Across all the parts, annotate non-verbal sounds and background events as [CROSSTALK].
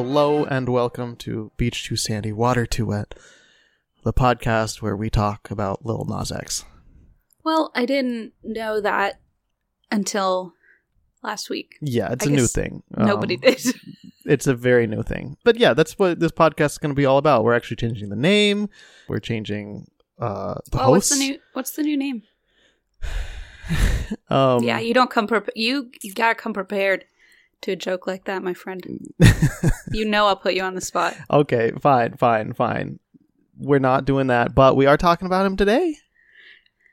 Hello and welcome to Beach Too Sandy, Water Too Wet, the podcast where we talk about Lil Nas X. Well, I didn't know that until last week. Yeah, it's I a new thing. Nobody Um, did. [LAUGHS] It's a very new thing. But yeah, that's what this podcast is going to be all about. We're actually changing the name. We're changing uh, the Oh, what's the new? What's the new name? [SIGHS] um, yeah, you don't come. Pre- you you gotta come prepared to a joke like that, my friend. [LAUGHS] you know I'll put you on the spot. okay, fine, fine, fine. We're not doing that, but we are talking about him today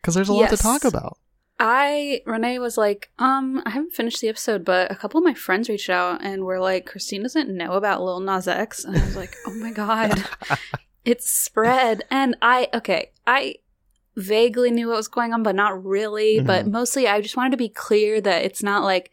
because there's a lot to talk about. I Renee was like, um, I haven't finished the episode, but a couple of my friends reached out and were like, Christine doesn't know about Lil Nas X, and I was like, oh my god, [LAUGHS] it's spread. And I okay, I vaguely knew what was going on, but not really. But Mhm. mostly, I just wanted to be clear that it's not like,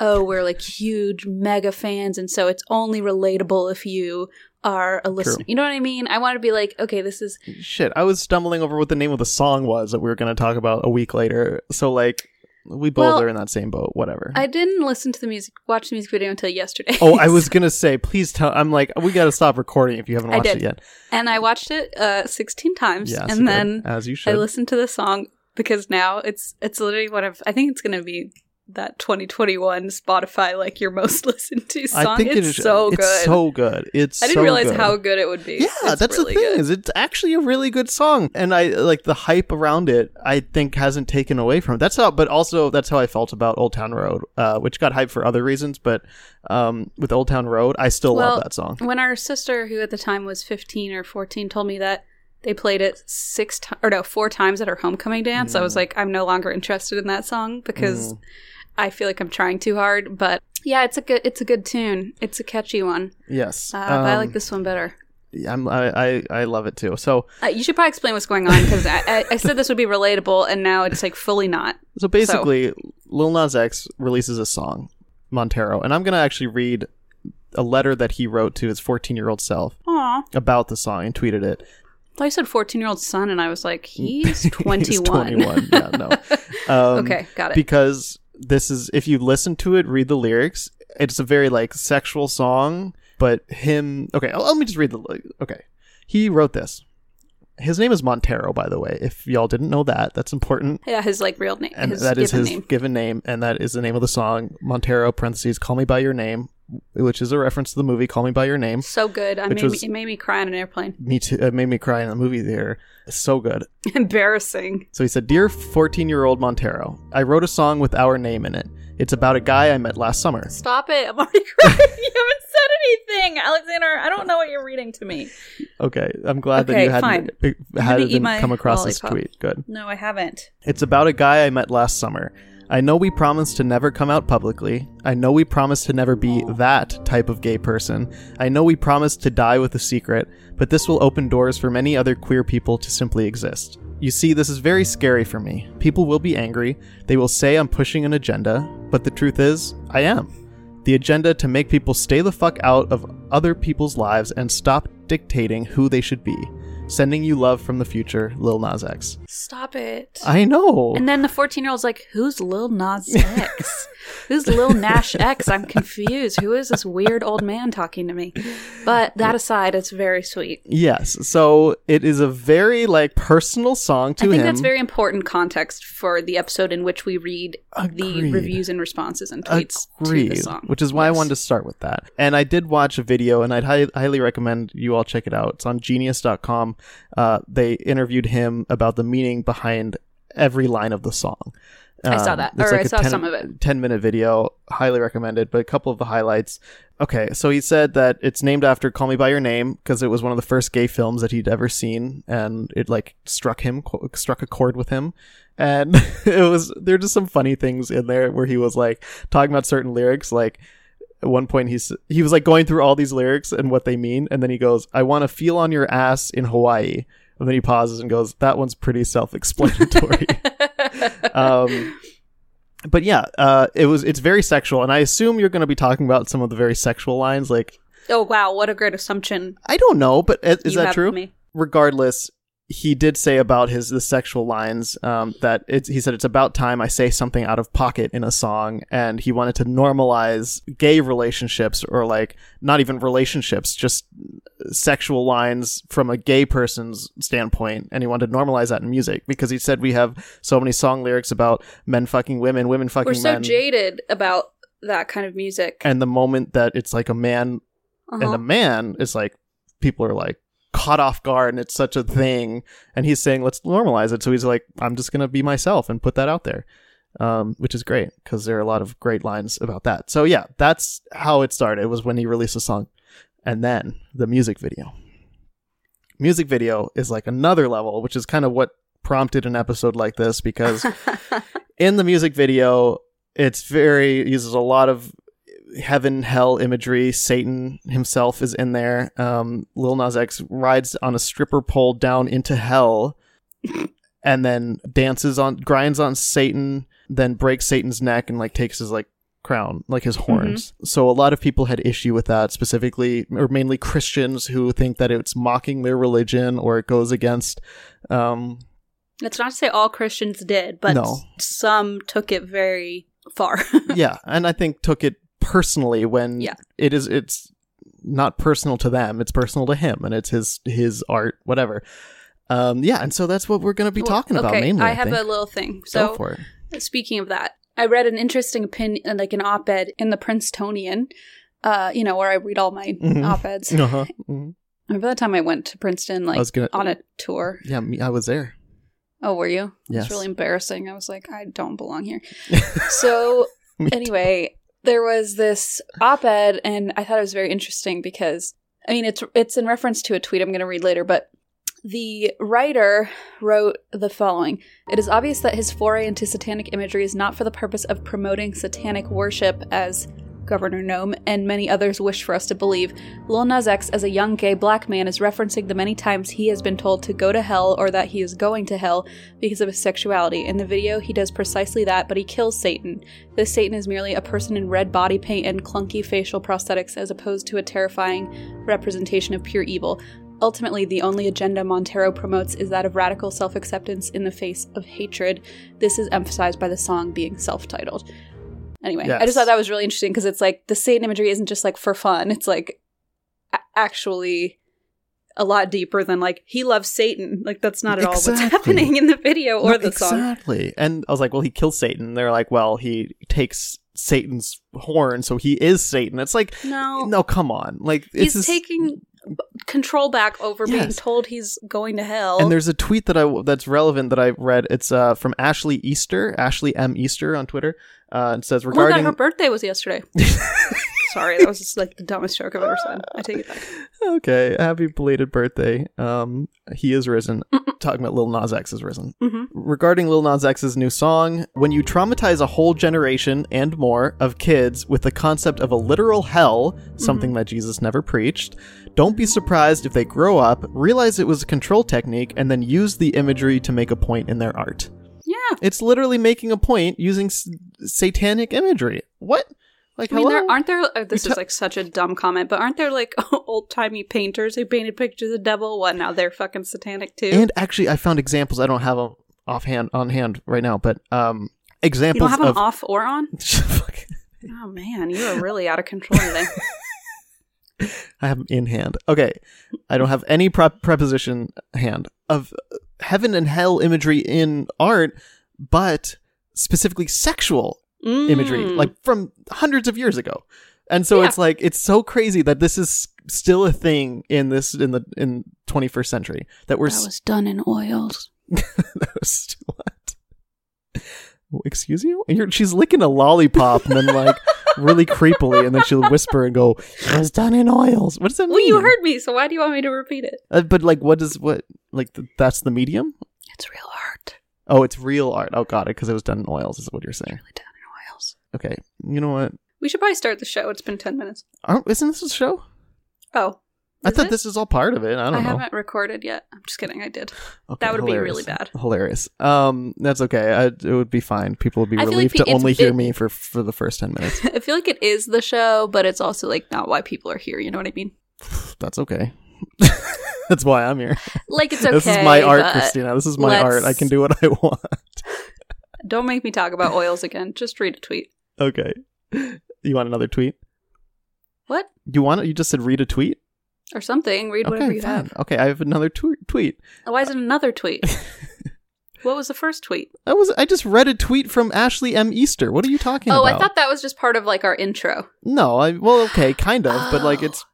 oh, we're like huge mega fans, and so it's only relatable if you are a listener. You know what I mean? I want to be like, okay, this is Shit, I was stumbling over what the name of the song was that we were going to talk about a week later. So like, we both Well, are in that same boat. Whatever. I didn't listen to the music, watch the music video until yesterday. oh, I [LAUGHS] was gonna say, please tell. I'm like, we got to stop recording if you haven't watched it yet. and I watched it uh 16 times Yes, and then as you should. I listened to the song because now it's it's literally one of I think it's going to be that 2021 Spotify like your most [LAUGHS] listened to song. I think it's it is so it's good. so good. It's I didn't so realize good. how good it would be. Yeah, It's that's really the thing. good. Is it's actually a really good song, and I like the hype around it. I think hasn't taken away from it. That's how, but also that's how I felt about Old Town Road, uh, which got hyped for other reasons. But um, with Old Town Road, I still Well, love that song. When our sister, who at the time was 15 or 14, told me that they played it six ti or no, four times at her homecoming dance, I was Mm. like, I'm no longer interested in that song because I feel like I'm trying too hard. But yeah, it's a good, it's a good tune. It's a catchy one. Yes, Uh, but I Um, like this one better. I'm, I, I I love it too. So Uh, you should probably explain what's going on because I, I, I said this would be relatable, and now it's like fully not. So basically, Lil Nas X releases a song, Montero, and I'm gonna actually read a letter that he wrote to his 14 year old self Aw. about the song and tweeted it. I thought you said 14 year old son, and I was like, [LAUGHS] he's 21. He's 21. Yeah, no. [LAUGHS] Um, okay, got it. Because this is, if you listen to it, read the lyrics. It's a very like sexual song, but him. Okay, oh, let me just read the. Okay, he wrote this. His name is Montero, by the way. If y'all didn't know that, that's important. yeah, his like real name, and that is his name. given name, and that is the name of the song. Montero parentheses Call Me by Your Name, which is a reference to the movie Call Me by Your Name. So good. I made was- me, it made me cry on an airplane. [LAUGHS] Me too. It made me cry in the movie there. It's so good. Embarrassing. So he said, "Dear 14-year-old Montero, I wrote a song with our name in it. It's about a guy I met last summer. Stop it. I'm already [LAUGHS] crying. you haven't said anything, Alexander. I don't know what you're reading to me. Okay, I'm glad that Okay, you hadn't fine. hadn't come across this tweet. Good. No, I haven't. It's about a guy I met last summer. I know we promised to never come out publicly. I know we promised to never be that type of gay person. I know we promised to die with a secret, but this will open doors for many other queer people to simply exist. You see, this is very scary for me. People will be angry. They will say I'm pushing an agenda, but the truth is, I am. The agenda to make people stay the fuck out of other people's lives and stop dictating who they should be. Sending you love from the future, Lil Nas X. Stop it. I know. and then the 14 year old's like, Who's Lil Nas [LAUGHS] X? Who's Lil Nash X? I'm confused. Who is this weird old man talking to me? But that aside, it's very sweet. Yes. So it is a very like personal song to him. I think him. that's very important context for the episode in which we read the reviews and responses and tweets to the song. Which is why I wanted to start with that. And I did watch a video, and I'd hi- highly recommend you all check it out. It's on Genius.com. Uh, they interviewed him about the meaning behind every line of the song. I saw Um, that. Or like I saw some of it. 10 minute video. Highly recommended, but a couple of the highlights. Okay, so he said that it's named after Call Me By Your Name because it was one of the first gay films that he'd ever seen and it like struck him, qu- struck a chord with him. And [LAUGHS] it was, there are just some funny things in there where he was like talking about certain lyrics, like, at one point he's he was like going through all these lyrics and what they mean and then he goes i want to feel on your ass in hawaii and then he pauses and goes that one's pretty self-explanatory [LAUGHS] um but yeah uh it was it's very sexual and i assume you're going to be talking about some of the very sexual lines like oh wow, what a great assumption. i don't know but i- is you that true Me. regardless he did say about his the sexual lines um, that it's he said it's about time I say something out of pocket in a song, and he wanted to normalize gay relationships or like not even relationships, just sexual lines from a gay person's standpoint, and he wanted to normalize that in music because he said we have so many song lyrics about men fucking women, women fucking We're so men, jaded about that kind of music. and the moment that it's like a man and Uh-huh. a man is like people are like caught off guard and it's such a thing. And he's saying let's normalize it. So he's like i'm just gonna be myself and put that out there. Um, which is great because there are a lot of great lines about that. So yeah that's how it started. Was when he released a song and then the music video. Music video is like another level which is kind of what prompted an episode like this because [LAUGHS] in the music video it's very uses a lot of heaven hell imagery satan himself is in there um lil nas x rides on a stripper pole down into hell [LAUGHS] and then dances on grinds on satan then breaks satan's neck and like takes his like crown like his horns so a lot of people had issue with that specifically or mainly christians who think that it's mocking their religion or it goes against um It's not to say all Christians did, but No. some took it very far. [LAUGHS] yeah, and I think took it personally when Yeah. it is it's not personal to them, it's personal to him and it's his his art, whatever. Um yeah, and so that's what we're going to be talking about okay, mainly. I I, have think. a little thing. Go So, for it. speaking of that, I read an interesting opinion, like an op-ed in the Princetonian. Uh, you know, where I read all my Mhm. op-eds. [LAUGHS] Uh-huh. mhm. Remember that time I went to Princeton, like I was gonna on a tour? Yeah, me, I was there. Oh, were you? Yes. It's really embarrassing. I was like, I don't belong here. [LAUGHS] so [LAUGHS] anyway, there was this op-ed, and I thought it was very interesting because I mean, it's it's in reference to a tweet I'm going to read later, but the writer wrote the following. It is obvious that his foray into satanic imagery is not for the purpose of promoting satanic worship, as Governor Noem and many others wish for us to believe. Lil Nas X, as a young gay black man, is referencing the many times he has been told to go to hell or that he is going to hell because of his sexuality. In the video, he does precisely that, but he kills Satan. This Satan is merely a person in red body paint and clunky facial prosthetics as opposed to a terrifying representation of pure evil. Ultimately, the only agenda Montero promotes is that of radical self acceptance in the face of hatred. This is emphasized by the song being self titled. Anyway, I just thought that was really interesting because it's like the Satan imagery isn't just like for fun, it's like a- actually a lot deeper than like he loves Satan. Like that's not at all what's happening in the video or No, the song. Exactly. And I was like, well, he kills Satan. They're like, well, he takes Satan's horn, so he is Satan. It's like, No, no, come on. Like, it's he's just- taking control back over being told he's going to hell. And there's a tweet that I that's relevant that I read. It's uh, from Ashley Easter, Ashley M Easter on Twitter. Uh, it says oh my god, regarding her birthday was yesterday. [LAUGHS] Sorry, that was just like the dumbest joke I've ever said. I take it back. okay, happy belated birthday. Um, he is risen. Talking about Lil Nas X is risen. hmm Regarding Lil Nas X's new song, when you traumatize a whole generation and more of kids with the concept of a literal hell, something that Jesus never preached, don't be surprised if they grow up, realize it was a control technique, and then use the imagery to make a point in their art. Yeah. It's literally making a point using s- satanic imagery. What? Like, I mean, hello? there aren't there. Uh, this You is like such a dumb comment, but aren't there like [LAUGHS] old timey painters who painted pictures of the devil? What now? They're fucking satanic too. and actually, I found examples. I don't have them offhand on hand right now, but um, you examples don't have them of. off or on? [LAUGHS] Oh man, you are really out of control today. [LAUGHS] I have them in hand. Okay, I don't have any prep preposition hand of heaven and hell imagery in art, but specifically sexual imagery, Mm. like from hundreds of years ago. And so Yeah. it's like it's so crazy that this is still a thing in this in the in 21st century that we're that was done in oils. [LAUGHS] that was what excuse you? And you're, she's licking a lollipop and then like [LAUGHS] really creepily, and then she'll whisper and go, "It was done in oils." What does that mean? Well, you heard me, so why do you want me to repeat it? Uh, but like, what does what like th- that's the medium? It's real art. Oh, it's real art. Oh, got it, because it was done in oils. Is what you're saying? Really done in oils. Okay, you know what? We should probably start the show. It's been ten minutes. Isn't this a show? Oh, I thought it? this is all part of it. I don't I know. haven't recorded yet. I'm just kidding. I did. [LAUGHS] Okay, that would be really bad. Hilarious. Um, that's okay. I, it would be fine. People would be I feel like relieved to only hear it- me for for the first ten minutes. [LAUGHS] I feel like it is the show, but it's also like not why people are here. You know what I mean? [SIGHS] That's okay. [LAUGHS] that's why I'm here. Like it's okay. this is my art, Christina. This is my art. I can do what I want. Don't make me talk about oils again. Just read a tweet. Okay. You want another tweet? What You want it? You just said read a tweet. or something? Read whatever Okay, you fine. have. Okay, I have another tw- tweet. Oh, why is it another tweet? [LAUGHS] what was the first tweet? I was I just read a tweet from Ashley M. Easter. What are you talking oh, about? I thought that was just part of like our intro. No, I well, okay, kind of, but like Oh. it's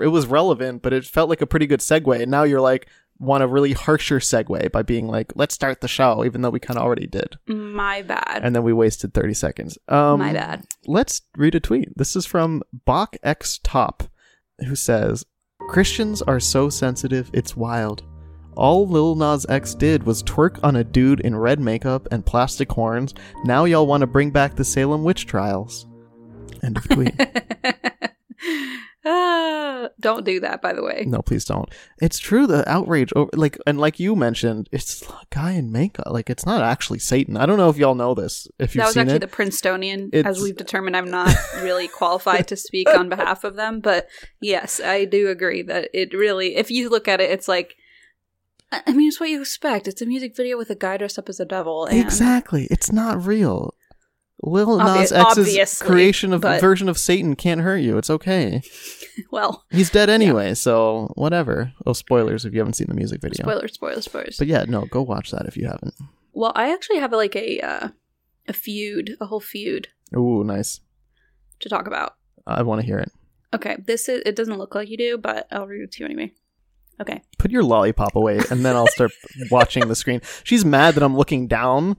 it was relevant, but it felt like a pretty good segue. And now you're like want a really harsher segue by being like, let's start the show, even though we kind of already did, My bad. and then we wasted thirty seconds. Um, My bad. Let's read a tweet. This is from Bach X Top, who says, "Christians are so sensitive, it's wild." All Lil Nas X did was twerk on a dude in red makeup and plastic horns. Now y'all want to bring back the Salem witch trials. End of [LAUGHS] tweet. [LAUGHS] Ah, [SIGHS] don't do that, by the way. No, please don't. It's true. The outrage, over, like, and like you mentioned, it's a guy in makeup. Like, it's not actually Satan. I don't know if y'all know this. If you've that was actually it, the Princetonian. It's- As we've determined, I'm not really qualified to speak on behalf of them. But yes, I do agree that it really, if you look at it, it's like, I I mean, it's what you expect. It's a music video with a guy dressed up as a devil. And exactly. It's not real. Lil Nas Obvi- X's creation of but- version of Satan can't hurt you. It's okay. [LAUGHS] Well, He's dead anyway, so whatever. Oh, spoilers if you haven't seen the music video. spoilers, spoilers, spoilers. But yeah, no, go watch that if you haven't. well, I actually have like a uh, a feud, a whole feud Ooh, nice. to talk about. I want to hear it. Okay, this is. It doesn't look like you do, but I'll read it to you anyway. Okay. Put your lollipop away, and then I'll start [LAUGHS] watching the screen. She's mad that I'm looking down,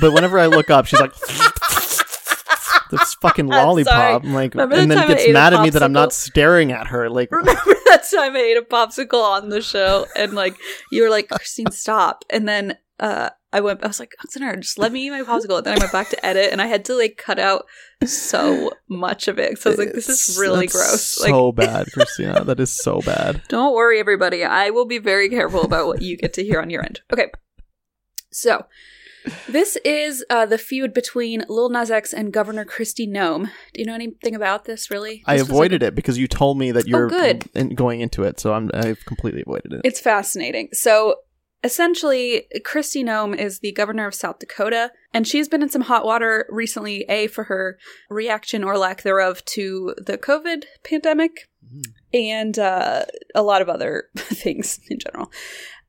but whenever I look up, she's like, "This fucking lollipop!" I'm like, Remember the and then time I gets ate a mad at me that I'm not popsicle? staring at her. Like, Remember [LAUGHS] that time I ate a popsicle on the show and like you were like, Christine, stop. And then uh I went I was like, Oxenar, just let me eat my popsicle. And then I went back to edit and I had to like cut out so much of it. So I was like, this is really that's gross. Like So bad, [LAUGHS] Christina. That is so bad. don't worry, everybody. I will be very careful about what you get to hear on your end. Okay. So, this is uh, the feud between Lil Nas X and Governor Kristi Noem. Do you know anything about this, really? I This was, like, avoided it because you told me that you're good. in- going into it, so I'm I've completely avoided it. It's fascinating. So essentially, Kristi Noem is the governor of South Dakota, and she's been in some hot water recently, A, for her reaction or lack thereof to the COVID pandemic and uh, a lot of other [LAUGHS] things in general.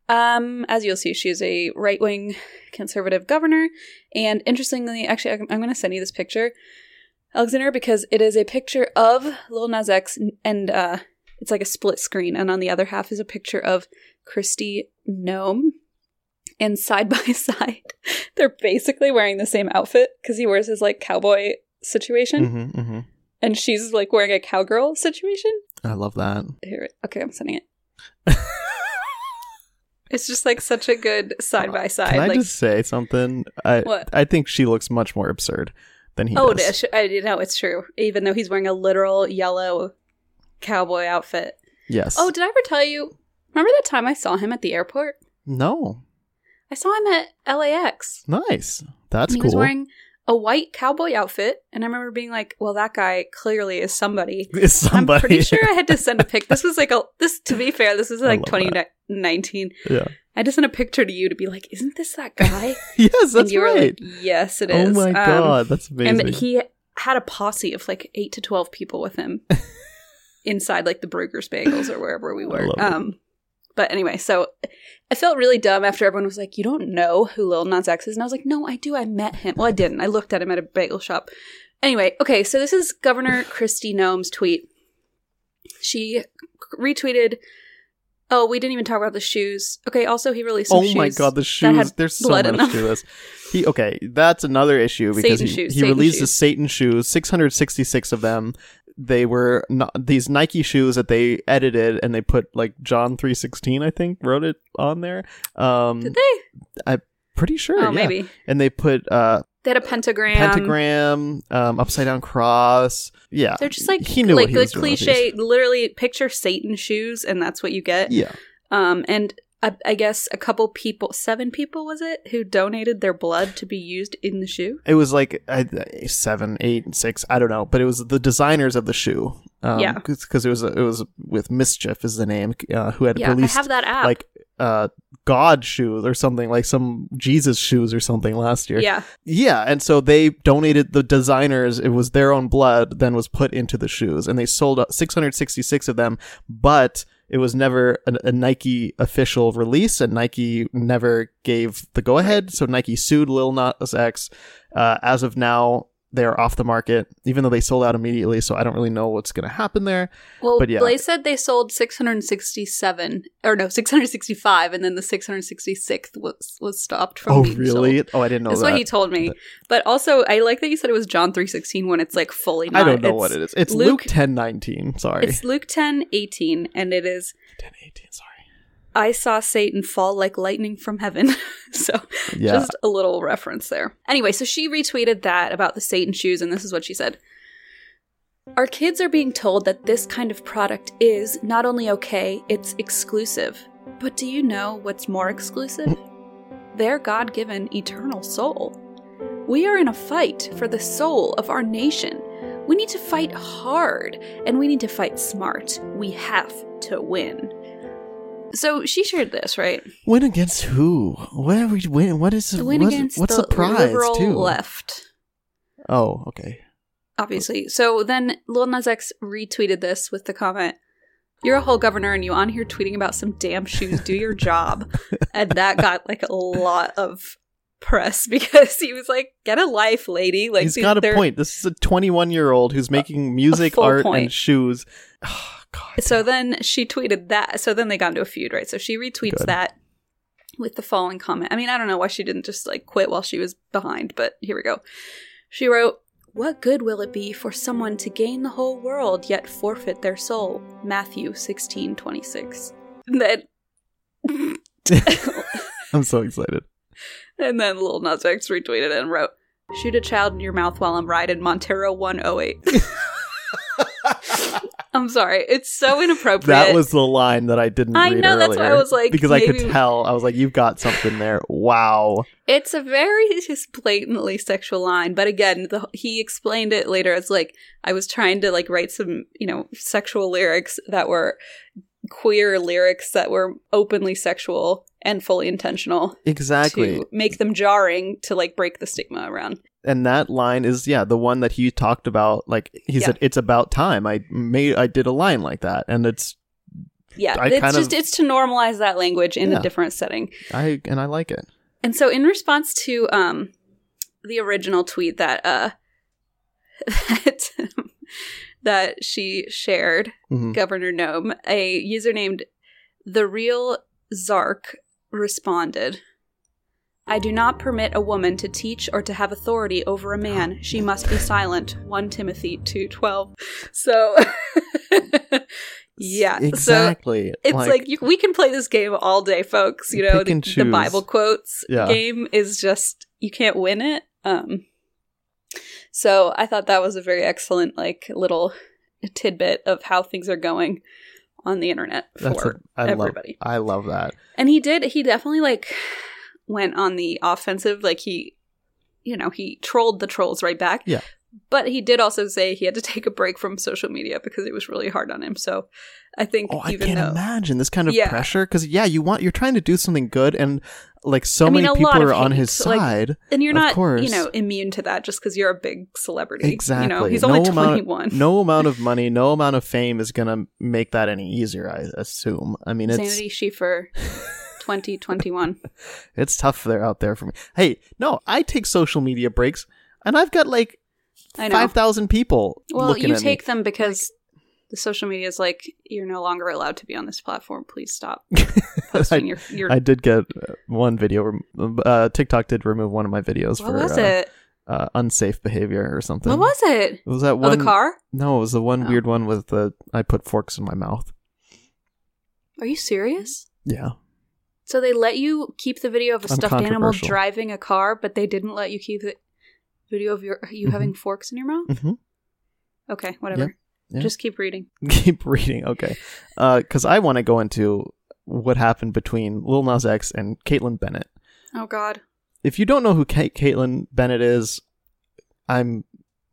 Um, as you'll see, she is a right wing conservative governor. And interestingly, actually, I'm, I'm going to send you this picture, Alexander, because it is a picture of Lil Nas X, and uh, it's like a split screen. And on the other half is a picture of Kristi Noem. And side [LAUGHS] by side, they're basically wearing the same outfit because he wears his like cowboy situation, hmm hmm and she's like wearing a cowgirl situation. I love that. Here, okay, I'm sending it. [LAUGHS] it's just like such a good side by side. Can I Like, just say something? I What? I think she looks much more absurd than he oh, does. I, I know it's true. Even though he's wearing a literal yellow cowboy outfit. Yes. Oh, did I ever tell you? Remember that time I saw him at the airport? no. I saw him at LAX. Nice. That's he cool. was wearing a white cowboy outfit, and I remember being like, "Well, that guy clearly is somebody." [LAUGHS] Is somebody. I'm pretty sure I had to send a pic. [LAUGHS] This was like a this. To be fair, this was like love 2019. yeah. I just sent a picture to you to be like, "Isn't this that guy?" [LAUGHS] Yes, and that's right. like, "Yes, it is. oh my Um, god, that's amazing. And he had a posse of like eight to twelve people with him inside like the Bruegger's Bagels or wherever we were. Um, but anyway, so I felt really dumb after everyone was like, "You don't know who Lil Nas X is," and I was like, "No, I do. I met him. Well, I didn't. I looked at him at a bagel shop." Anyway, okay, so this is Governor Kristi Noem's tweet. She retweeted Oh, we didn't even talk about the shoes. Okay, also he released Oh my god, the shoes! There's so much to this. He okay, that's another issue because Satan he, shoes, he Satan released the. Satan shoes, 666 of them. They were not, these Nike shoes that they edited and they put like John 316 I think wrote it on there. Um Did they? I'm pretty sure. Oh, yeah. maybe. And they put uh They had a pentagram. pentagram, um upside down cross. Yeah. They're just like He knew like what he good was doing cliche. Literally, picture Satan shoes, and that's what you get. Yeah. Um, and I, I guess a couple people, seven people was it, who donated their blood to be used in the shoe. It was like uh, seven, eight, six. I don't know, but it was the designers of the shoe. Um, Yeah. because it was it was with MSCHF is the name uh, who had Yeah, released I have that app. like uh God shoes or something like some Jesus shoes or something last year. yeah, Yeah, and so they donated the designers. It was their own blood, then was put into the shoes, and they sold 666 of them. But it was never a, a Nike official release, and Nike never gave the go ahead. So Nike sued Lil Nas X. Uh, as of now, they are off the market, even though they sold out immediately. So I don't really know what's going to happen there. Well, But yeah. Blaze said they sold 667 or no, 665 and then the 666th was was stopped from oh, being really? sold. Oh, I didn't know that. That's that. what he told me. But also, I like that you said it was John 316 when it's like fully not. I don't know It's- what it is. It's Luke- Luke, ten nineteen. Sorry, It's Luke 1018, and it is ten eighteen. Sorry. I saw Satan fall like lightning from heaven. [LAUGHS] so Yeah. just a little reference there. Anyway, so she retweeted that about the Satan shoes, and this is what she said. Our kids are being told that this kind of product is not only okay, it's exclusive. But do you know what's more exclusive? Their God given eternal soul. We are in a fight for the soul of our nation. We need to fight hard, and we need to fight smart. We have to win. So she shared this, right? Win against who? What are we win? What is To win what- against what's the, the, prize liberal too? left, Oh, okay. obviously. So then Lil Nas X retweeted this with the comment, "You're a whole governor, and you on here tweeting about some damn shoes. Do your job." [LAUGHS] and that got like a lot of press [LAUGHS] because he was like, "Get a life, lady." Like He's got a point. This is a 21 year old who's making music, art, point. and shoes. [SIGHS] Oh, God. So then she tweeted that. So then they got into a feud, right? So she retweets Good. that with the following comment. I mean, I don't know why she didn't just like quit while she was behind, but here we go. She wrote, What good will it be for someone to gain the whole world yet forfeit their soul? Matthew sixteen twenty six. Then [LAUGHS] I'm so excited. And then Lil Nas X retweeted it and wrote, Shoot a child in your mouth while I'm riding Montero 108. [LAUGHS] I'm sorry. It's so inappropriate. That was the line that I didn't I read know, that's why I was like, because I could tell. I was like, you've got something there. Wow. It's a very just blatantly sexual line, but again, the, he explained it later as like I was trying to like write some, you know, sexual lyrics that were queer lyrics that were openly sexual and fully intentional Exactly. to make them jarring to like break the stigma around. and that line is yeah the one that he talked about like he Yeah. said it's about time i made i did a line like that and it's Yeah, I it's just of- it's to normalize that language in Yeah. a different setting. i and i like it And so in response to um the original tweet that uh [LAUGHS] that that she shared, Mhm. Governor Noem, a user named the real Zark responded I do not permit a woman to teach or to have authority over a man. She must be silent. 1 Timothy 2:12. So [LAUGHS] yeah. So exactly it's like, you, we can play this game all day, folks. You know, the, the. Bible quotes Yeah. game is just you can't win it. Um, so I thought that was a very excellent, like little tidbit of how things are going on the internet that's for a, I love everybody. i love that And he did. He definitely like went on the offensive. Like he, you know, he trolled the trolls right back. Yeah. But he did also say he had to take a break from social media because it was really hard on him. So I think oh i can't though imagine this kind of Yeah. pressure because yeah you want you're trying to do something good and like so I mean, many people are on hate, his like, side and you're not, course. you know, immune to that just because you're a big celebrity. exactly You know, he's only no amount, 21. no amount of money no amount of fame is gonna make that any easier i assume i mean it's Sanity Schieffer 2021. [LAUGHS] It's tough there out there for me. Hey, no, I take social media breaks, and I've got like I know. five thousand people Well, you take me. them because The social media is like you're no longer allowed to be on this platform. Please stop [LAUGHS] I, posting your your. I did get uh, one video. rem- Uh, TikTok did remove one of my videos what for was uh, it? uh, unsafe behavior or something. What was it? It was that Oh, one. the car? No, it was the one Oh. weird one with the I put forks in my mouth. Are you serious? Yeah. So they let you keep the video of a stuffed animal driving a car, but they didn't let you keep the video of your you Mhm. having forks in your mouth. hmm Okay, whatever. Yeah. Just keep reading. [LAUGHS] Keep reading, okay? Uh, because I want to go into what happened between Lil Nas X and Kaitlin Bennett. Oh God. If you don't know who Kaitlin Bennett is, I'm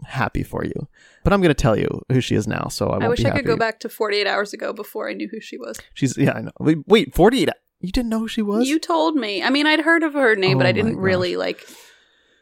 happy for you, but I'm going to tell you who she is now. So I, I, wish I could go back to 48 hours ago before I knew who she was. She's yeah, I know. Wait, wait 48. You didn't know who she was? You told me. I mean, I'd heard of her name, oh but Oh I didn't gosh. really like.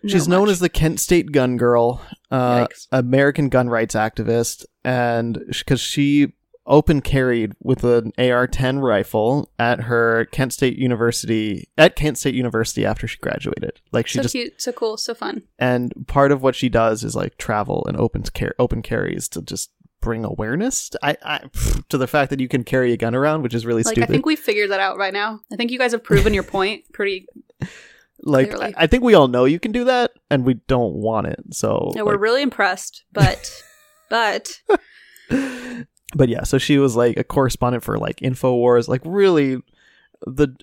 She's known much. as the Kent State Gun Girl, uh, American gun rights activist, and because she open carried with an AR-10 rifle at her Kent State University at Kent State University after she graduated. Like she so just cute, so cool, so fun. and part of what she does is like travel and open car- open carries to just bring awareness I, I to the fact that you can carry a gun around, which is really Like stupid. I think we figured that out right now. I think you guys have proven your [LAUGHS] point pretty. Like clearly. I, think we all know you can do that, and we don't want it. So Yeah, we're really impressed, but [LAUGHS] but but yeah, so she was like a correspondent for like Infowars, like really the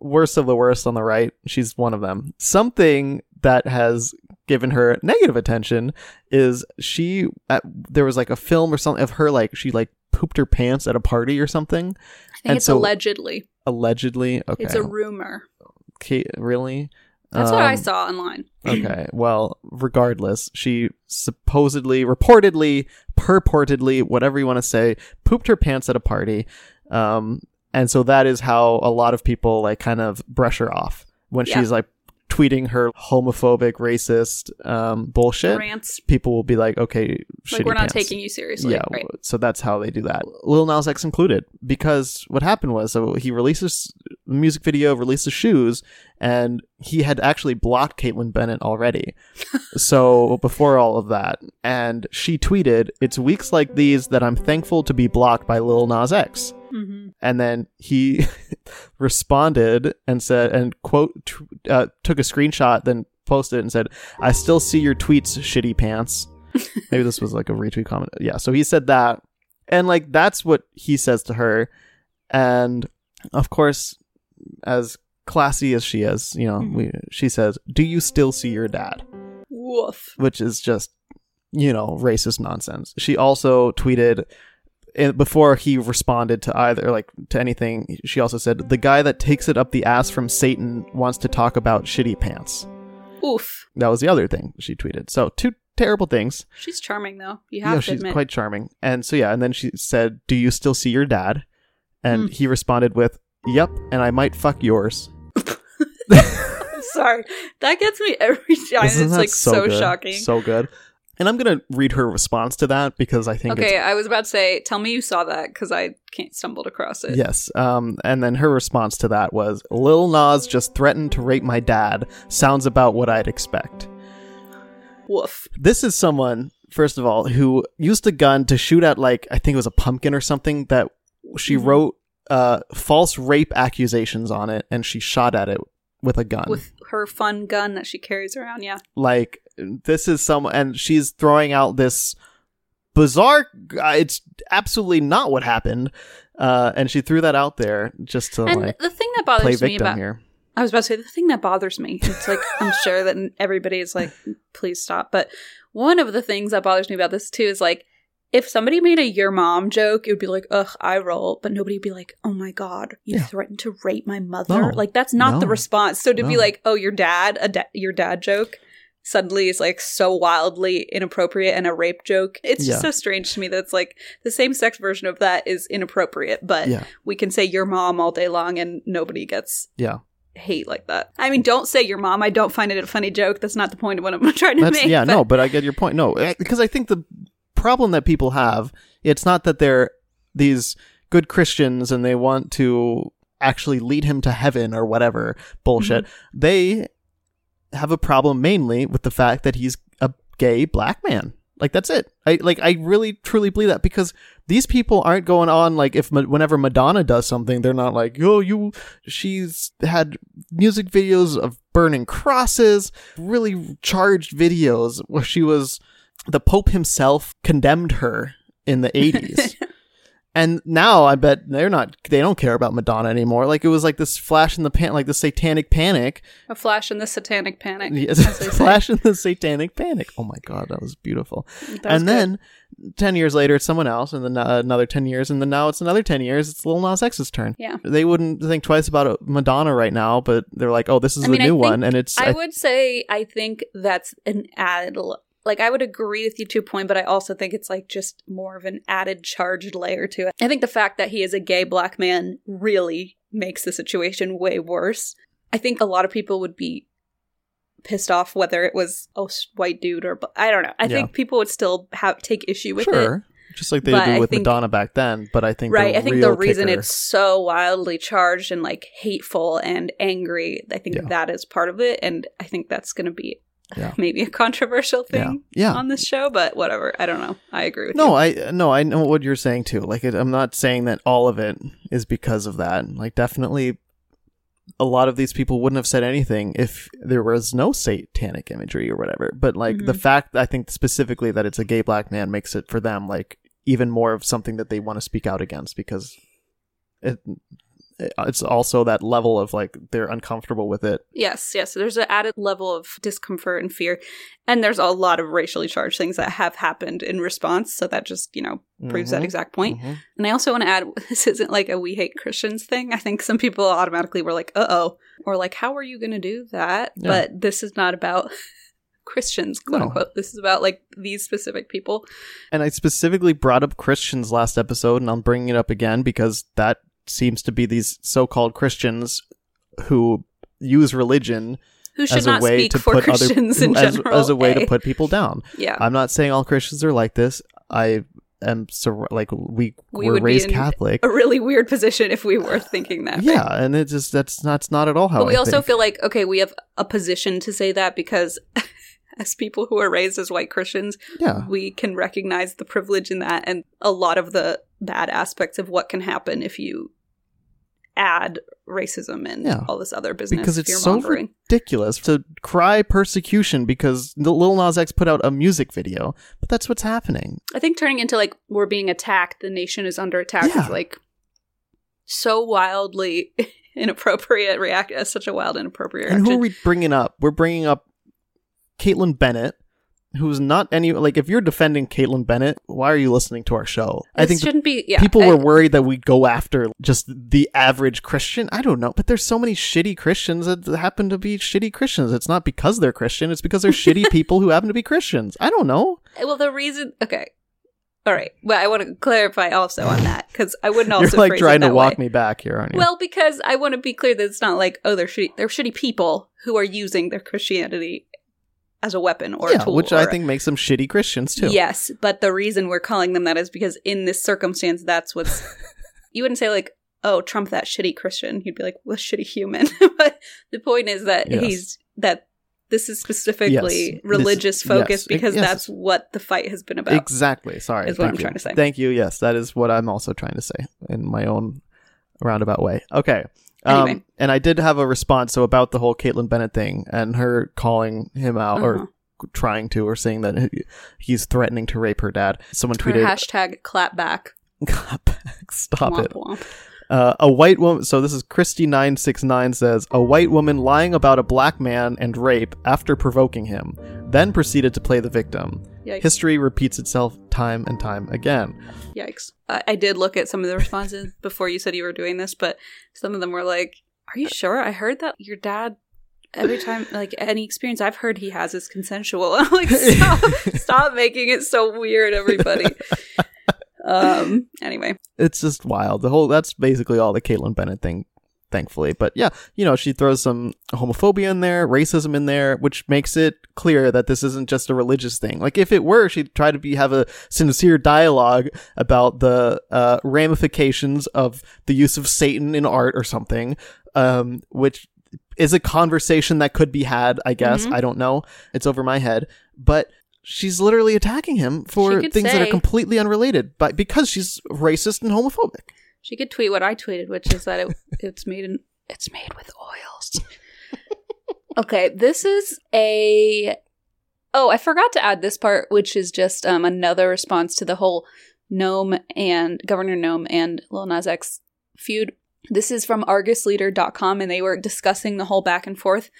worst of the worst on the right. She's one of them. Something that has given her negative attention is she at, there was like a film or something of her like she like pooped her pants at a party or something I think And it's so- allegedly. allegedly. Okay, It's a rumor. Really. That's what I Um, saw online. Okay. Well, regardless, she supposedly, reportedly, purportedly, whatever you want to say, pooped her pants at a party. Um, and so that is how a lot of people like kind of brush her off when Yeah. she's like tweeting her homophobic, racist um, bullshit. Rants. People will be like, okay, Like we're not pants. taking you seriously. Yeah, right. so that's how they do that. Lil Nas X included because what happened was so he releases music video, released his shoes, and he had actually blocked Kaitlin Bennett already. [LAUGHS] so before all of that, and she tweeted, "It's weeks like these that I'm thankful to be blocked by Lil Nas X." hmm And then he [LAUGHS] responded and said, and quote, t- uh, took a screenshot, then posted it and said, I still see your tweets, shitty pants. [LAUGHS] Maybe this was like a retweet comment. Yeah. So he said that. And like, that's what he says to her. And of course, as classy as she is, you know, we, she says, Do you still see your dad? Woof. which is just you know racist nonsense. She also tweeted before he responded to either like to anything. She also said the guy that takes it up the ass from Satan wants to talk about shitty pants. Oof. That was the other thing she tweeted. So two terrible things. She's charming though. You have Yeah, to she's admit. quite charming. And so yeah, and then she said, "Do you still see your dad?" And Hmm. he responded with, "Yep, and I might fuck yours." [LAUGHS] I'm sorry. That gets me every [LAUGHS] time. Isn't it's that like so, good? shocking. So good. And I'm gonna read her response to that because I think it's okay, I was about to say, tell me you saw that because I can't stumbled across it. Yes. Um, and then her response to that was Lil Nas just threatened to rape my dad. Sounds about what I'd expect. Woof. This is someone, first of all, who used a gun to shoot at, like, I think it was a pumpkin or something that she Mhm. wrote uh, false rape accusations on it and she shot at it with a gun. With her fun gun that she carries around. Yeah. like, this is some, and she's throwing out this bizarre, uh, it's absolutely not what happened. Uh, and she threw that out there just to, and like, the thing that play bothers me victim about here. I was about to say the thing that bothers me. It's like I'm sure that everybody is like, please stop. But one of the things that bothers me about this too is like, if somebody made a "your mom" joke, it would be like, ugh, I roll. But nobody would be like, oh my god, you Yeah. threatened to rape my mother. No. like that's not the response. So to be like, oh, your dad, a da- your dad joke. Suddenly is like so wildly inappropriate and a rape joke. It's just Yeah. so strange to me that it's like the same sex version of that is inappropriate, but Yeah. we can say your mom all day long and nobody gets Yeah. hate like that. I mean, don't say your mom. I don't find it a funny joke. That's not the point of what I'm [LAUGHS] trying to That's make. yeah, but- no, but I get your point. No, because I think the problem that people have, it's not that they're these good Christians and they want to actually lead him to heaven or whatever bullshit. Mm-hmm. They have a problem mainly with the fact that he's a gay black man. Like that's it. I like I really truly believe that because these people aren't going on like if whenever Madonna does something, they're not like, "Oh, you she's had music videos of burning crosses, really charged videos where she was the Pope himself condemned her in the [LAUGHS] 80s. And now I bet they're not they don't care about Madonna anymore. Like it was like this flash in the pan like the satanic panic. A flash in the satanic panic. Yes, [LAUGHS] flash in the satanic panic. Oh my god, that was beautiful. That was and good. then 10 years later it's someone else and then uh, another 10 years and then now it's another 10 years it's Lil Nas X's turn. Yeah. They wouldn't think twice about Madonna right now, but they're like, "Oh, this is I the mean, new one." And it's I, I would say I think that's an added like I would agree with you to a point, but I also think it's like just more of an added charged layer to it. I think the fact that he is a gay black man really makes the situation way worse. I think a lot of people would be pissed off whether it was a white dude or I don't know. I yeah. think people would still have take issue with sure. it. Just like they but do with think, Madonna back then, but I think right. I think the reason kicker... it's so wildly charged and like hateful and angry, I think yeah. that is part of it, and I think that's going to be yeah. [LAUGHS] maybe a controversial thing yeah. on this show, but whatever. I don't know. I agree with no, you. I no, I know what you're saying too. Like, it, I'm not saying that all of it is because of that. Like, definitely, a lot of these people wouldn't have said anything if there was no satanic imagery or whatever. But like mm-hmm. the fact, I think specifically that it's a gay black man makes it for them like even more of something that they want to speak out against because it it's also that level of like they're uncomfortable with it. Yes, yes. There's an added level of discomfort and fear, and there's a lot of racially charged things that have happened in response. So that just you know proves mm-hmm. that exact point. Mm-hmm. And I also want to add, [LAUGHS] this isn't like a "we hate Christians" thing. I think some people automatically were like, "Uh oh," or like, "How are you going to do that?" Yeah. But this is not about. [LAUGHS] Christians, quote no. unquote. This is about like these specific people. And I specifically brought up Christians last episode, and I'm bringing it up again because that seems to be these so-called Christians who use religion who should as a not way speak to for put Christians other, [LAUGHS] in as, general. As a way to eh? put people down. Yeah. I'm not saying all Christians are like this. I am so like we, we were raised Catholic. A really weird position if we were uh, thinking that. Yeah, and it just that's not not at all how. But we I also think. feel like okay, we have a position to say that because. [LAUGHS] as people who are raised as white Christians, yeah. we can recognize the privilege in that and a lot of the bad aspects of what can happen if you add racism and yeah. all this other business because it's so ridiculous to cry persecution because Lil Nas X put out a music video, but that's what's happening. I think turning into like we're being attacked, the nation is under attack yeah. is like so wildly [LAUGHS] inappropriate. React as such a wild inappropriate. And who are we bringing up? We're bringing up Kaitlin Bennett, who's not any like if you're defending Kaitlin Bennett, why are you listening to our show? I think shouldn't be. Yeah, people I, were worried that we'd go after just the average Christian. I don't know, but there's so many shitty Christians that happen to be shitty Christians. It's not because they're Christian; it's because they're shitty [LAUGHS] people who happen to be Christians. I don't know. Uh, well, the reason, okay. All right. Well, I want to clarify also on that because I wouldn't [LAUGHS] also You're like trying to walk way. me back here, aren't you? Well, because I want to be clear that it's not like oh they're shitty, they're shitty people who are using their Christianity as a weapon or yeah, a tool. Which I think makes them shitty Christians too. Yes, but the reason we're calling them that is because in this circumstance, that's what's. [LAUGHS] you wouldn't say like, "Oh, Trump, that shitty Christian." You'd be like, "Well, shitty human." [LAUGHS] but the point is that yes. he's that this is specifically yes. religious focus yes. because yes. that's what the fight has been about. Exactly. Sorry. Is what I'm you. trying to say. Thank you. Yes, that is what I'm also trying to say in my own roundabout way. Okay. Um, and I did have a response so about the whole Kaitlin Bennett thing and her calling him out uh-huh. or trying to or saying that he's threatening to rape her dad. Someone tweeted her hashtag clapback. [LAUGHS] Clapback. Stop womp, it. Womp. Uh, a white woman. So this is Christy nine six nine says a white woman lying about a black man and rape after provoking him, then proceeded to play the victim. Yikes. History repeats itself time and time again. Yikes! I-, I did look at some of the responses [LAUGHS] before you said you were doing this, but some of them were like, "Are you sure? I heard that your dad every time [LAUGHS] like any experience I've heard he has is consensual. [LAUGHS] I'm like, stop, stop making it so weird, everybody. Um. Anyway, it's just wild. The whole that's basically all the Kaitlin Bennett thing, thankfully. But yeah, you know, she throws some homophobia in there, racism in there, which makes it clear that this isn't just a religious thing. Like if it were, she'd try to be have a sincere dialogue about the uh, ramifications of the use of Satan in art or something. Um, which is a conversation that could be had. I guess mm-hmm. I don't know. It's over my head, but she's literally attacking him for things that are completely unrelated, but because she's racist and homophobic. She could tweet what I tweeted, which is that it, [LAUGHS] it's made in it's made with oils. [LAUGHS] okay, this is a Oh, I forgot to add this part, which is just um, another response to the whole Noem and Governor Noem and Lil Nas X feud. This is from ArgusLeader.com, and they were discussing the whole back and forth.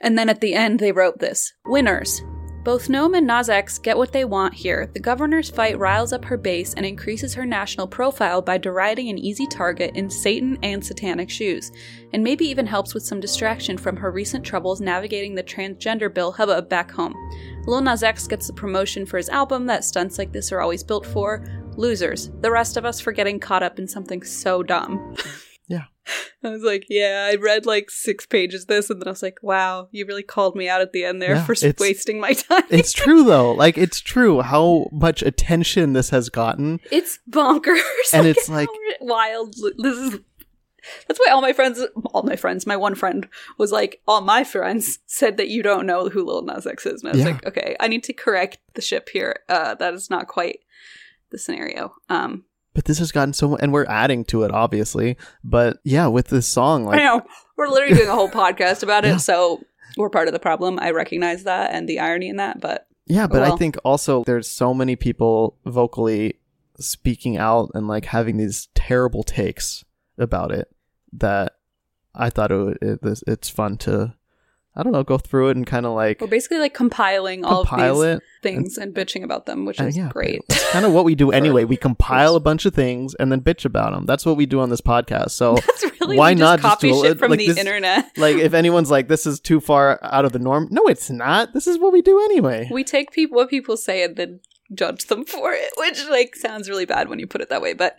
And then at the end, they wrote this Winners. Both Noem and Nas get what they want here. The governor's fight riles up her base and increases her national profile by deriding an easy target in Satan and satanic shoes, and maybe even helps with some distraction from her recent troubles navigating the transgender bill hubbub back home. Lil Nas X gets the promotion for his album that stunts like this are always built for. Losers. The rest of us for getting caught up in something so dumb. [LAUGHS] [LAUGHS] I was like, yeah, I read like six pages of this, and then I was like, wow, you really called me out at the end there Yeah, for wasting my [LAUGHS] time. It's true though. Like it's true how much attention this has gotten. It's bonkers. [LAUGHS] And it's like- wild. This is. That's why all my friends, all my friends, my one friend was like, all my friends said that you don't know who Lil Nas X is, and I was Yeah. like, okay, I need to correct the ship here. Uh, that is not quite the scenario. Um, But this has gotten so and we're adding to it obviously. But yeah, with this song like I know we're literally doing a whole [LAUGHS] podcast about it, Yeah. so we're part of the problem. I recognize that and the irony in that, but Yeah, but I think also there's so many people vocally speaking out and like having these terrible takes about it that I thought it, it it's fun to I don't know go through it and kind of like we're basically like compiling all of these things and bitching about them, which is yeah, great. It's kind of what we do [LAUGHS] anyway. We compile a bunch of things and then bitch about them. That's what we do on this podcast. So [LAUGHS] That's really Why we not just just copy do shit from like the this- internet. [LAUGHS] like if anyone's like this is too far out of the norm, no, it's not. This is what we do anyway. We take people what people say and then judge them for it, which like sounds really bad when you put it that way, but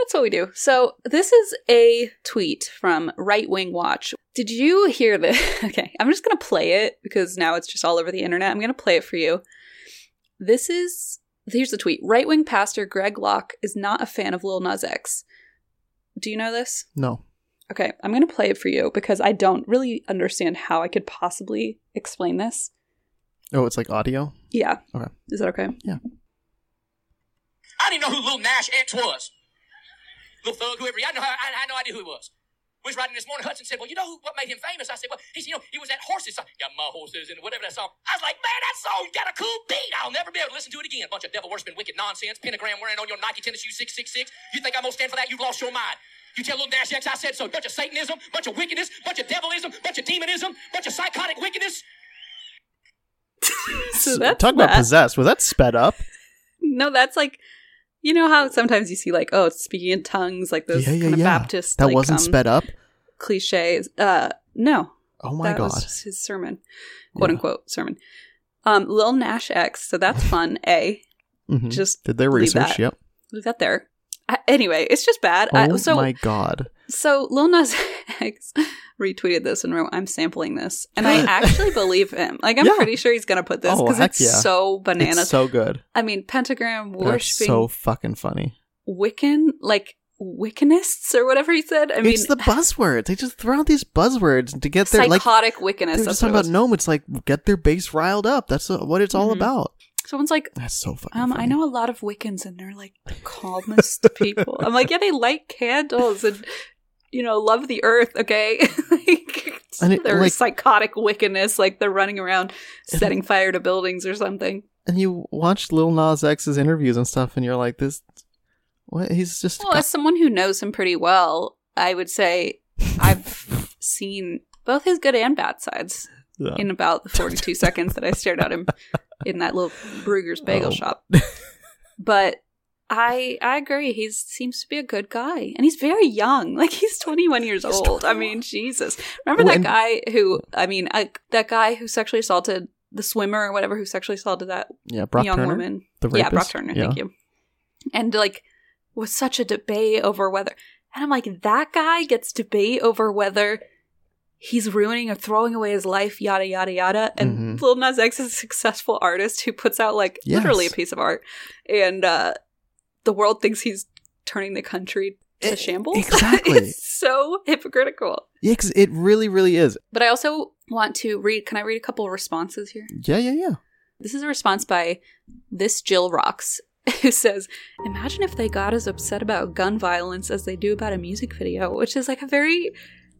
That's what we do. So this is a tweet from Right Wing Watch. Did you hear this? [LAUGHS] Okay, I'm just gonna play it because now it's just all over the internet. I'm gonna play it for you. This is here's the tweet. Right wing pastor Greg Locke is not a fan of Lil Nas X. Do you know this? No. Okay, I'm going to play it for you because I don't really understand how I could possibly explain this. Oh, it's like audio? Yeah. Okay. Is that okay? Yeah. I didn't know who Lil Nash X was. Lil Thug, whoever. I, know, I, I had no idea who he was. We was riding this morning. Hudson said, "Well, you know who, what made him famous?" I said, "Well, he said, you know, he was that horses uh, song. Got my horses and whatever that song." I was like, "Man, that song got a cool beat. I'll never be able to listen to it again." Bunch of devil worshiping, wicked nonsense. Pentagram wearing on your Nike tennis shoes, six six six. You think I'm gonna stand for that? You've lost your mind. You tell Lil Nash X I said so. Bunch of Satanism, bunch of wickedness, bunch of devilism, bunch of demonism, bunch of psychotic wickedness. [LAUGHS] So that's Talk about possessed. Was that sped up? [LAUGHS] No, that's like you know how sometimes you see like oh, speaking in tongues, like those Yeah, yeah, kind of yeah. Baptist That like, wasn't um, sped up? cliches. Uh, no, Oh my that god. was his sermon, quote unquote sermon. Um, Lil Nash X. So that's [LAUGHS] fun. A Mhm. just Did their leave research? that. Yep. leave that there. I, anyway, it's just bad. Oh I, so my god. So Lil Nas [LAUGHS] X retweeted this and wrote, "I'm sampling this," and I [LAUGHS] actually believe him. Like I'm Yeah. pretty sure he's gonna put this Oh, because heck it's yeah. so bananas. It's so good. I mean, pentagram They're worshiping so fucking funny. Wiccan, like Wiccanists or whatever he said. I mean, it's the [LAUGHS] buzzwords. They just throw out these buzzwords to get their like psychotic they're Wiccanists. just talking about Noem. It's like get their base riled up. That's what it's all Mhm. about. Someone's like, That's so fucking. um, I know a lot of Wiccans and they're like the calmest people. I'm like, yeah, they light candles and you know love the earth. Okay, [LAUGHS] like, And it- like- psychotic wickedness, like they're running around setting fire to buildings or something. And you watch Lil Nas X's interviews and stuff, and you're like, this. What? He's just. Well, as someone who knows him pretty well, I would say [LAUGHS] I've seen both his good and bad sides Yeah. in about the 42 seconds that I stared at him in that little Bruegger's bagel Oh. shop. [LAUGHS] But I I agree. He seems to be a good guy, and he's very young. [LAUGHS] Like he's 21 years He's old. I mean, Jesus. Remember Well, that guy who? I mean, I, that guy who sexually assaulted the swimmer or whatever who sexually assaulted that Yeah, Brock young Turner. woman. the yeah, Brock rapist? Turner. Yeah. Thank you. And like, was such a debate over whether, and I'm like, that guy gets debate over whether he's ruining or throwing away his life, yada yada yada. And Mhm. Lil Nas X is a successful artist who puts out like Yes. literally a piece of art, and uh the world thinks he's turning the country to E- shambles. [LAUGHS] exactly. it's so hypocritical. Yeah, 'cause it really, really is. But I also want to read. Can I read a couple of responses here? Yeah, yeah, yeah. This is a response by this Jill Rocks, [LAUGHS] who says, Imagine if they got as upset about gun violence as they do about a music video, which is like a very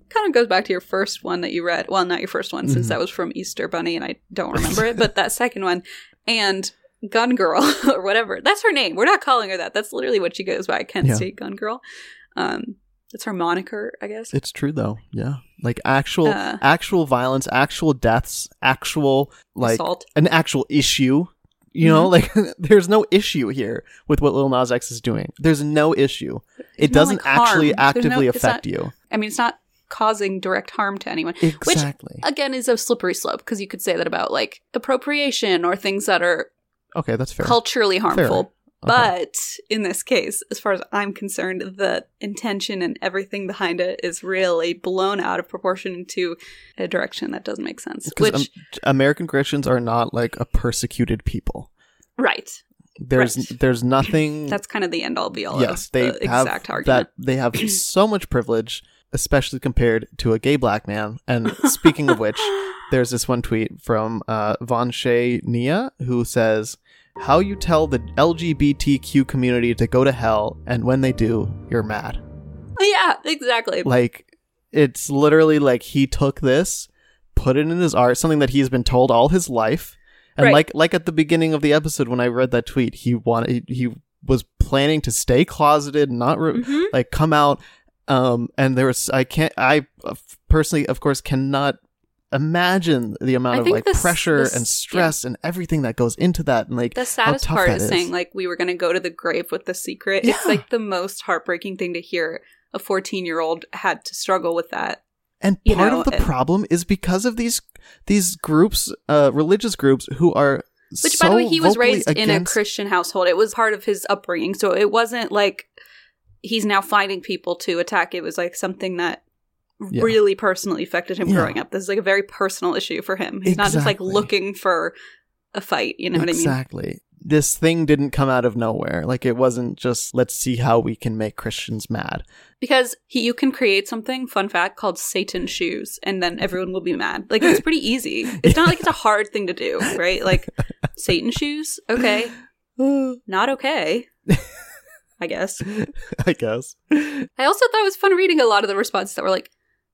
kind of goes back to your first one that you read. Well, not your first one, since Mhm. that was from Easter Bunny and I don't remember it, but that second one. And Gun Girl, [LAUGHS] or whatever. That's her name. We're not calling her that. That's literally what she goes by, Kent Yeah. State Gun Girl. Um, that's her moniker, I guess. It's true though. Yeah. Like actual Uh. actual violence, actual deaths, actual like Assault. an actual issue. You know, like [LAUGHS] there's no issue here with what Lil Nas X is doing. There's no issue. it no, doesn't like, actually no- actively it's affect not- you. I mean, it's not causing direct harm to anyone. Exactly. again is a slippery slope because you could say that about like appropriation or things that are okay, that's fair. culturally harmful. Okay. But in this case, as far as I'm concerned, the intention and everything behind it is really blown out of proportion into a direction that doesn't make sense. Which, um, American Christians are not like a persecuted people. right, There's Right. there's nothing [CLEARS THROAT] that's kind of the end all be all. yes, of they the have exact argument. that they have [CLEARS THROAT] so much privilege, especially compared to a gay black man. And [LAUGHS] speaking of which, there's this one tweet from uh, Von Shay Nia who says, "How you tell the LGBTQ community to go to hell, and when they do, you're mad." yeah, exactly. Like it's literally like he took this, put it in his art, something that he's been told all his life. And Right. like like at the beginning of the episode when I read that tweet, he wanted he, he was planning to stay closeted, not re- Mhm. like come out um and there was I can't I uh, personally of course cannot imagine the amount of like this- pressure this- and stress and everything that goes into that and like The how saddest tough part is is. saying like we were going to go to the grave with the secret. Yeah. It's like the most heartbreaking thing to hear. A 14 year old had to struggle with that. And you part know, of the and- problem is because of these these groups, uh, religious groups who are Which, so by the way, he was raised in a Christian household. It was part of his upbringing. So it wasn't like he's now finding people to attack. It was like something that Yeah. really personally affected him Yeah. growing up. This is like a very personal issue for him. He's not just like looking for a fight. You know what I mean? exactly. This thing didn't come out of nowhere. Like it wasn't just let's see how we can make Christians mad. Because he, you can create something, fun fact, called Satan shoes, and then everyone will be mad. Like, it's pretty easy. [LAUGHS] It's not like it's a hard thing to do, right? Like, Satan shoes, okay. [SIGHS] Not okay, I guess. [LAUGHS] I guess. I also thought it was fun reading a lot of the responses that were like,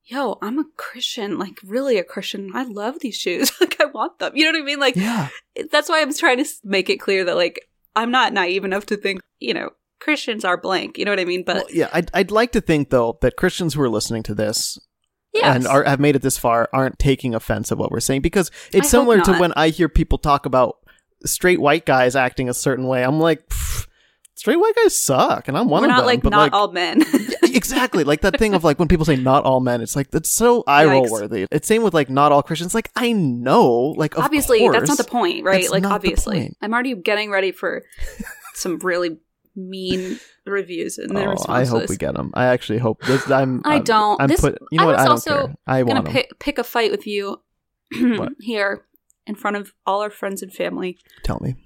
yo, I'm a Christian, like, really a Christian. I love these shoes. [LAUGHS] like, I want them. You know what I mean? Like, Yeah. that's why I'm trying to make it clear that, like, I'm not naive enough to think, you know, Christians are blank. You know what I mean? But well, yeah, I'd, I'd like to think though that Christians who are listening to this yes. and are, have made it this far aren't taking offense at what we're saying because it's I similar to when I hear people talk about straight white guys acting a certain way. I'm like, "Pfft, straight white guys suck, and I'm one we're of not them. like but not all men. [LAUGHS] exactly. Like that thing of like when people say not all men it's like that's so eye roll worthy it's same with like not all christians. Like i know like obviously that's not the point right? Like obviously. i'm already getting ready for some really mean reviews and their oh, i hope we get them i actually hope this i'm I don't. i'm This- put you know I what i don't also care. I i'm gonna pick, pick a fight with you [CLEARS THROAT] here in front of all our friends and family. Tell me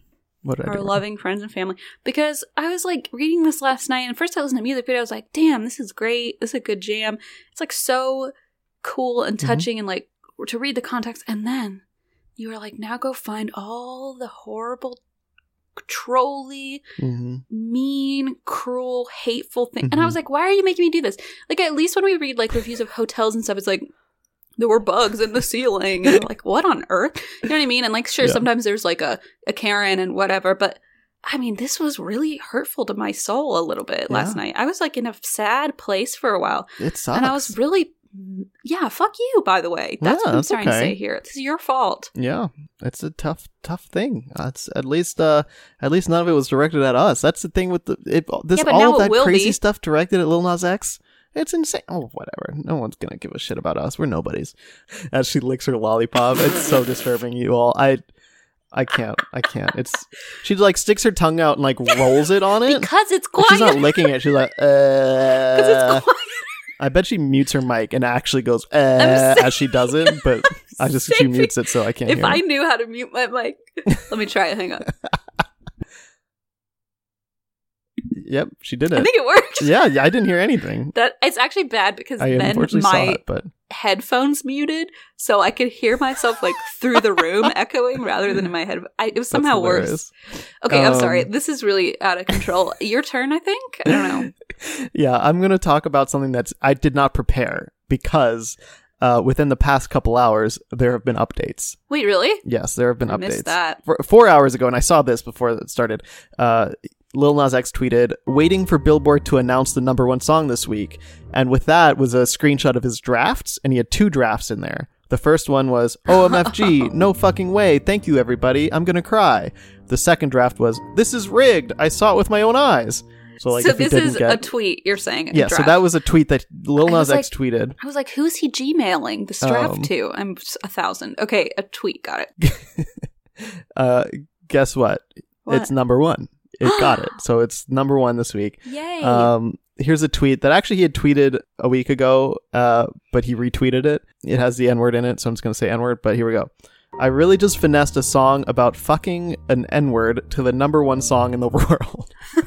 what did I our do loving friends and family because i was like reading this last night and first i listened to music video i was like damn this is great this is a good jam it's like so cool and Mhm. touching and like to read the context and then you were like now go find all the horrible trolly Mhm. mean, cruel, hateful thing. And I was like, why are you making me do this? Like, at least when we read like reviews of hotels and stuff, it's like, there were bugs in the ceiling. And like, what on earth? You know what I mean? And like, sure, Yeah. sometimes there's like a, a Karen and whatever, but I mean, this was really hurtful to my soul a little bit last night. I was like in a sad place for a while. it sucks And I was really, yeah, fuck you, by the way. That's Yeah, what I'm trying to say here. This is your fault. yeah it's a tough tough thing uh, it's at least uh at least none of it was directed at us that's the thing with the it, this Yeah, all of that crazy be. stuff directed at lil nas x It's insane. Oh, whatever. No one's gonna give a shit about us. We're nobodies. [LAUGHS] As she licks her lollipop, it's so disturbing. You all, I, I can't. I can't. It's she like sticks her tongue out and like rolls it on it. because it's quiet. she's not licking it. She's like, [LAUGHS] uh. It's quiet. I bet she mutes her mic and actually goes uh, I'm as she does it, but [LAUGHS] I just she mutes it so I can't If. I it. knew how to mute my mic, let me try it. Hang on. Yep, she did it. I think it worked. [LAUGHS] Yeah, yeah, I didn't hear anything. That it's actually bad because I then my it, but headphones muted, so I could hear myself like through the room [LAUGHS] echoing rather than in my head. I, it was somehow worse. Okay, I'm Um, sorry. This is really out of control. [LAUGHS] Your turn, I think. I don't know. yeah, I'm going to talk about something that's I did not prepare because uh, within the past couple hours there have been updates. Wait, really? Yes, there have been I updates. missed that. For, four hours ago, and I saw this before it started. Uh, Lil Nas X tweeted, "Waiting for Billboard to announce the number one song this week," and with that was a screenshot of his drafts, and he had two drafts in there. The first one was OMFG, [LAUGHS] no fucking way, thank you everybody, I'm gonna cry. The second draft was This is rigged, I saw it with my own eyes. So like, so this is get, a tweet. You're saying? a yeah, so that was a tweet that Lil Nas was X like- tweeted. I was like, who's he gmailing this draft Um, to? I'm a thousand. Okay, a tweet. Got it. [LAUGHS] Uh, guess what? What? It's number one. It got it. [GASPS] So it's number one this week. Yay! Um, here's a tweet that actually he had tweeted a week ago, uh, but he retweeted it. It has the N word in it, so I'm just gonna say N word. But here we go. I really just finessed a song about fucking an N word to the number one song in the [LAUGHS] world. [LAUGHS]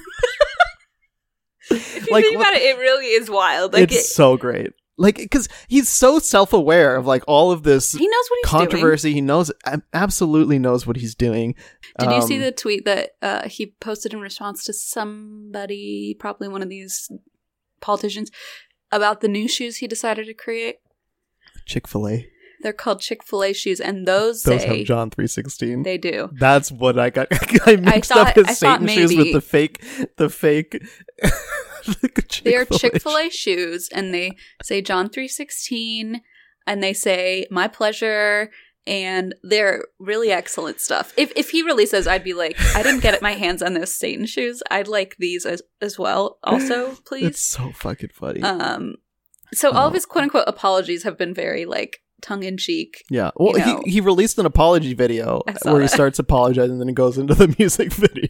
if you like, think about it, it really is wild. Like it's it, so great. Like, because he's so self aware of like all of this he knows what he's controversy. He knows absolutely knows what he's doing. doing. Did you see Um, the tweet that uh, he posted in response to somebody, probably one of these politicians, about the new shoes he decided to create? Chick Fil A? They're called Chick Fil A shoes, and those, Those say have John three sixteen. they do. That's what I got. [LAUGHS] I mixed thought- up his I Satan shoes with maybe- the fake, the fake. [LAUGHS] They are Chick-fil-A Chick Fil A shoes, and they say John three sixteen, and they say my pleasure, and they're really excellent stuff. If if he released those, I'd be like, I didn't get my hands on those Satan shoes. I'd like these as as well, also, [LAUGHS] It's please. so fucking funny. Um, so all of Oh. his quote unquote apologies have been very like tongue in cheek. yeah. Well, you know. he he released an apology video where he starts apologizing, and then it goes into the [LAUGHS] music video.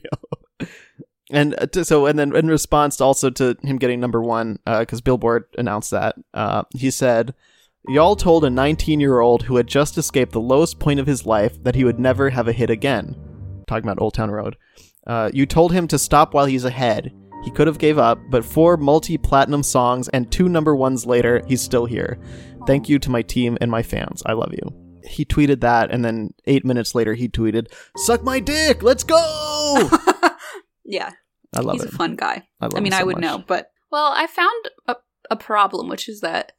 And uh, to, so, and then in response also to him getting number one, because Billboard announced that, uh, he said, "Y'all told a 19 year old who had just escaped the lowest point of his life that he would never have a hit again." Talking about Old Town Road. Uh, you told him to stop while he's ahead. He could have gave up, but four multi-platinum songs and two number ones later, he's still here. Thank you to my team and my fans. I love you. He tweeted that, and then eight minutes later, he tweeted, "Suck my dick, let's go." [LAUGHS] Yeah, I love he's it. a fun guy. I, love I mean, him I would much. know, but well, I found a, a problem, which is that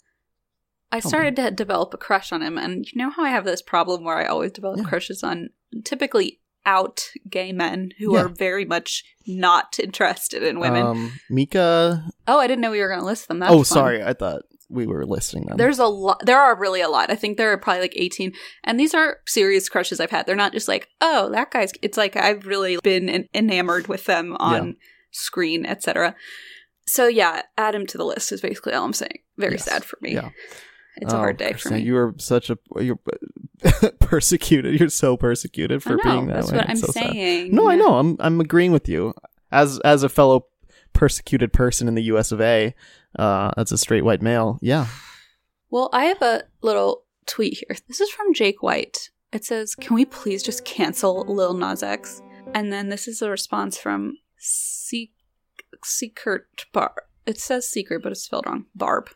I started to develop a crush on him, and you know how I have this problem where I always develop Yeah. crushes on typically out gay men who Yeah. are very much not interested in women. Um, Mika. oh, I didn't know we were going to list them. That's oh, fun. sorry. I thought we were listing them. There's a lot. There are really a lot. I think there are probably like 18. And these are serious crushes I've had. They're not just like, oh, that guy's. It's like I've really been en- enamored with them on screen, etc. So yeah, add him to the list is basically all I'm saying. Very Yes. sad for me. Yeah. It's a Oh, hard day for me. You are such a you're [LAUGHS] persecuted. You're so persecuted for know, being that that's way. what I'm so sad. saying. No, I know. I'm I'm agreeing with you as as a fellow persecuted person in the U.S. of A. Uh, as a straight white male, yeah. Well, I have a little tweet here. This is from Jake White. It says, "Can we please just cancel Lil Nas X?" And then this is a response from Se- Secret Bar. It says secret, but it's spelled wrong. Barb.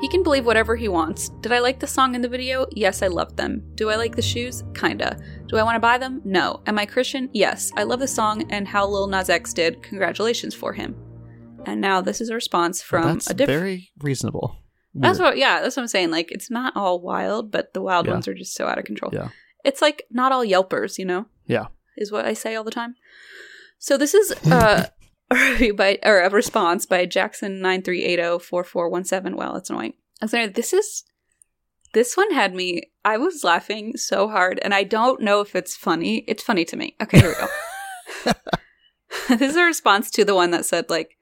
He can believe whatever he wants. Did I like the song in the video? Yes, I loved them. Do I like the shoes? Kinda. Do I want to buy them? No. Am I Christian? Yes. I love the song and how Lil Nas X did. Congratulations for him. And now this is a response from That's a different. very reasonable. That's what, yeah, that's what I'm saying. Like, it's not all wild, but the wild Yeah. ones are just so out of control. Yeah. It's like not all Yelpers, you know? Yeah. Is what I say all the time. So this is uh, [LAUGHS] [LAUGHS] a review by, or a response by Jackson93804417. Well, it's annoying. I was like, this is, this one had me, I was laughing so hard, and I don't know if it's funny. It's funny to me. Okay, here we go. [LAUGHS] this is a response to the one that said, like,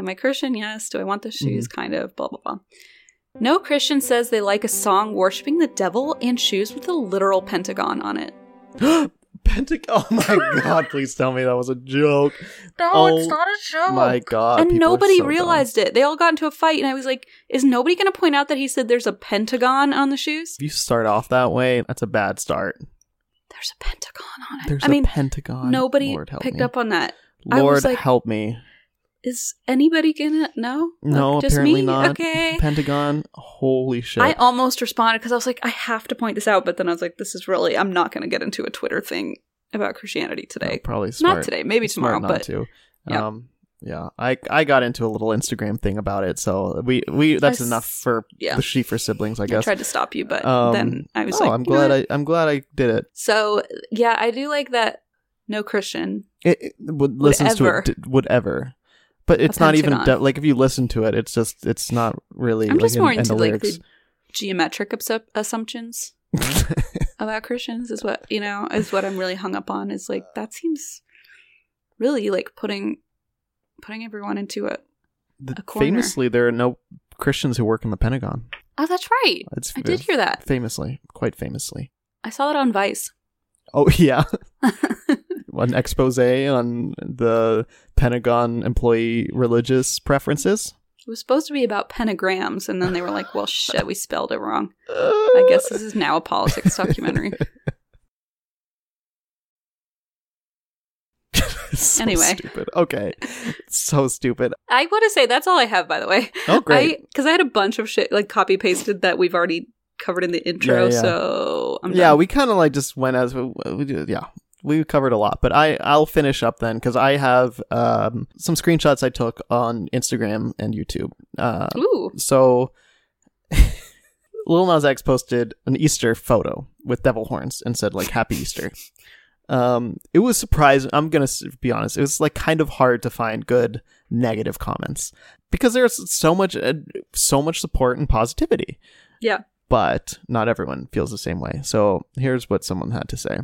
Am I Christian? Yes. Do I want the shoes? Mm-hmm. Kind of. Blah, blah, blah. No Christian says they like a song worshiping the devil and shoes with a literal pentagon on it. [GASPS] Pentagon. Oh my [LAUGHS] god! Please tell me that was a joke. No, Oh it's not a joke. My god! and nobody so dumb. realized it. They all got into a fight, and I was like, "Is nobody going to point out that he said there's a pentagon on the shoes? If you start off that way, that's a bad start. There's a pentagon on it. There's I a mean, pentagon. nobody Lord picked me. up on that. I Lord was like- help me. Is anybody gonna know? No, Like, just apparently me? not. Okay. Pentagon. Holy shit! I almost responded because I was like, I have to point this out, but then I was like, this is really, I'm not going to get into a Twitter thing about Christianity Oh, today. probably smart. Not today, maybe smart tomorrow, not but to. yeah. Um, yeah, I I got into a little Instagram thing about it, so we we that's I enough for yeah. the Schiefer siblings, I guess. I tried to stop you, but Um, then I was oh, like, I'm glad? I I'm glad I did it. So yeah, I do like that. No Christian. It, it would listens to ever. it d- would ever, but it's not even de- like if you listen to it, it's just it's not really. I'm like, just in- more in into the like lyrics. the geometric absu- assumptions [LAUGHS] about Christians. Is what you know is what I'm really hung up on. Is like that seems really like putting putting everyone into a. The- a corner. famously, there are no Christians who work in the Pentagon. Oh, that's right. It's I did hear that. famously, quite famously. I saw that on Vice. Oh [LAUGHS] yeah, [LAUGHS] an expose on the Pentagon employee religious preferences. It was supposed to be about pentagrams, and then they were like, "Well, [LAUGHS] shit, we spelled it wrong." I guess this is now a politics documentary. [LAUGHS] so [LAUGHS] Anyway. stupid. Okay, so stupid. I want to say that's all I have, by the way. Oh great. Because I, had a bunch of shit like copy pasted that we've already covered in the intro, Yeah, yeah. so I'm yeah, done. we kind of like just went as we, we yeah. We covered a lot, but I I'll finish up then because I have um, some screenshots I took on Instagram and YouTube. Uh, Ooh, so [LAUGHS] Lil Nas X posted an Easter photo with devil horns and said like Happy Easter. Um, it was surprising. I'm gonna be honest. It was like kind of hard to find good negative comments because there's so much, uh, so much support and positivity. yeah. But not everyone feels the same way. So here's what someone had to say.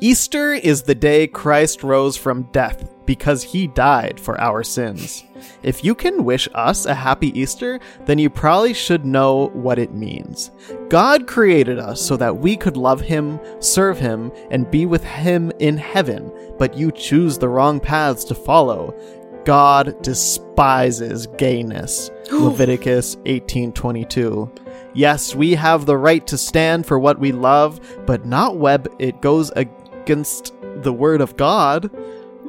Easter is the day Christ rose from death because he died for our sins. If you can wish us a happy Easter, then you probably should know what it means. God created us so that we could love him, serve him, and be with him in heaven, but you choose the wrong paths to follow. God despises gayness. [GASPS] Leviticus 18:22. Yes, we have the right to stand for what we love, but not web it goes against the word of God.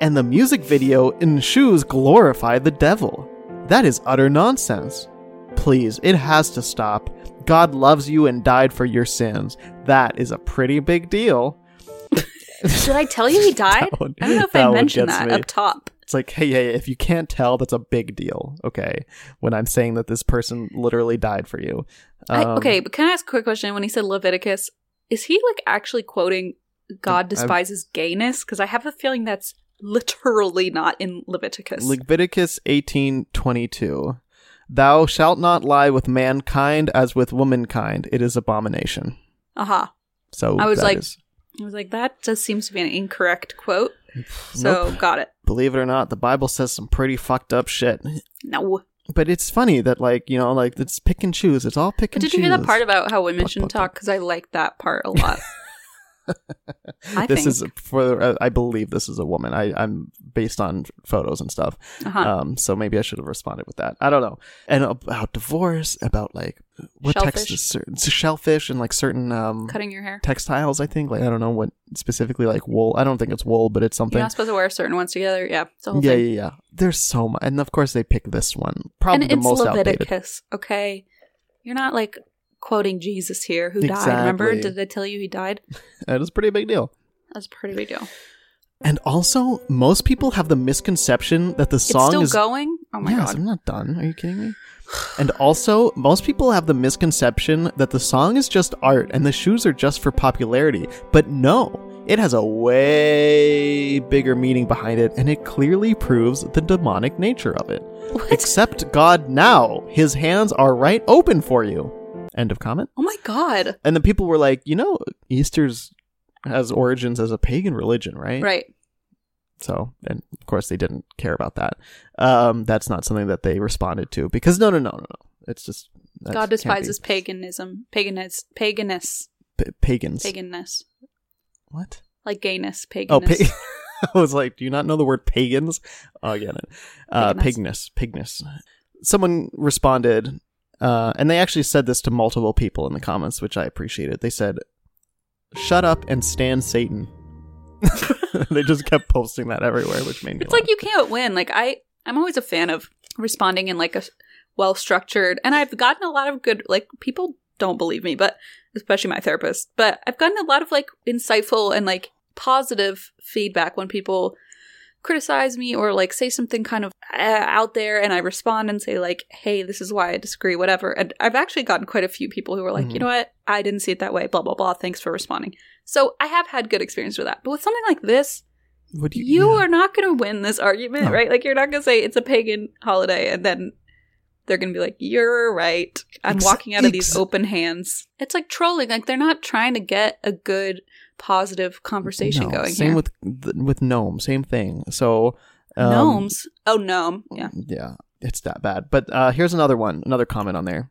And the music video in shoes glorify the devil. That is utter nonsense. Please, it has to stop. God loves you and died for your sins. That is a pretty big deal. [LAUGHS] Did I tell you he died? One- I don't know if I mentioned that me. up top. It's like, hey, hey, if you can't tell, that's a big deal. Okay, when I'm saying that this person literally died for you. I, Um, okay, but can I ask a quick question? When he said Leviticus, is he like actually quoting God despises gayness? Because I have a feeling that's literally not in Leviticus. Leviticus 18:22. Thou shalt not lie with mankind as with womankind; it is abomination. Aha. So I was like- is- I was like, that just seems to be an incorrect quote. So Nope. got it. believe it or not, the Bible says some pretty fucked up shit. No. But it's funny that, like, you know, like it's pick and choose. It's all pick But and choose. did you hear that part about how women shouldn't talk? Because I like that part a lot. [LAUGHS] I this think. is for. Uh, I believe this is a woman. I, I'm based on photos and stuff. uh-huh. Um, so maybe I should have responded with that. I don't know. And about divorce, about like what text Shellfish. is certain shellfish and like certain um Cutting your hair. textiles. I think like I don't know what specifically like wool. I don't think it's wool, but it's something. You're not supposed to wear certain ones together. Yeah. It's a whole Yeah, thing. yeah, yeah. There's so much, and of course they pick this one, probably and the most outdated. Leviticus, okay? You're not like quoting Jesus here who died. Remember? Did I tell you he died? [LAUGHS] That is a pretty big deal. That's a pretty big deal. And also, most people have the misconception that the song it's still is going? Oh my yes, god. I'm not done. Are you kidding me? And also, most people have the misconception that the song is just art and the shoes are just for popularity. But no, it has a way bigger meaning behind it, and it clearly proves the demonic nature of it. What? Accept God now. His hands are right open for you. End of comment. oh my god. And then people were like, you know, Easter's has origins as a pagan religion, right? Right. So, and of course, they didn't care about that. Um, that's not something that they responded to because no, no, no, no, no. It's just God despises paganism, paganism, paganess, Pa- pagans. paganness, What? like gayness, Oh, pa- [LAUGHS] I was like, do you not know the word pagans? Oh, I get it. Uh, Paganess. pigness, pigness. Someone responded, uh, and they actually said this to multiple people in the comments, which I appreciated. They said, "Shut up and stand Satan." [LAUGHS] they just kept posting that everywhere, which made me. It's laugh. like you can't win. Like I, I'm always a fan of responding in like a well structured, and I've gotten a lot of good. Like people don't believe me, but especially my therapist. But I've gotten a lot of like insightful and like positive feedback when people criticize me or like say something kind of uh, out there and I respond and say like hey this is why I disagree whatever and I've actually gotten quite a few people who were like Mhm. you know what I didn't see it that way blah blah blah thanks for responding so I have had good experience with that but with something like this Would you, you yeah. are not going to win this argument, No. right? Like you're not going to say it's a pagan holiday and then they're going to be like, "You're right. I'm Ex- walking out of these open hands." It's like trolling. Like they're not trying to get a good positive conversation No, going Same here. with with Noem, same thing. So um, Gnomes. Oh, gnome. Yeah. yeah, it's that bad. But uh, here's another one, another comment on there.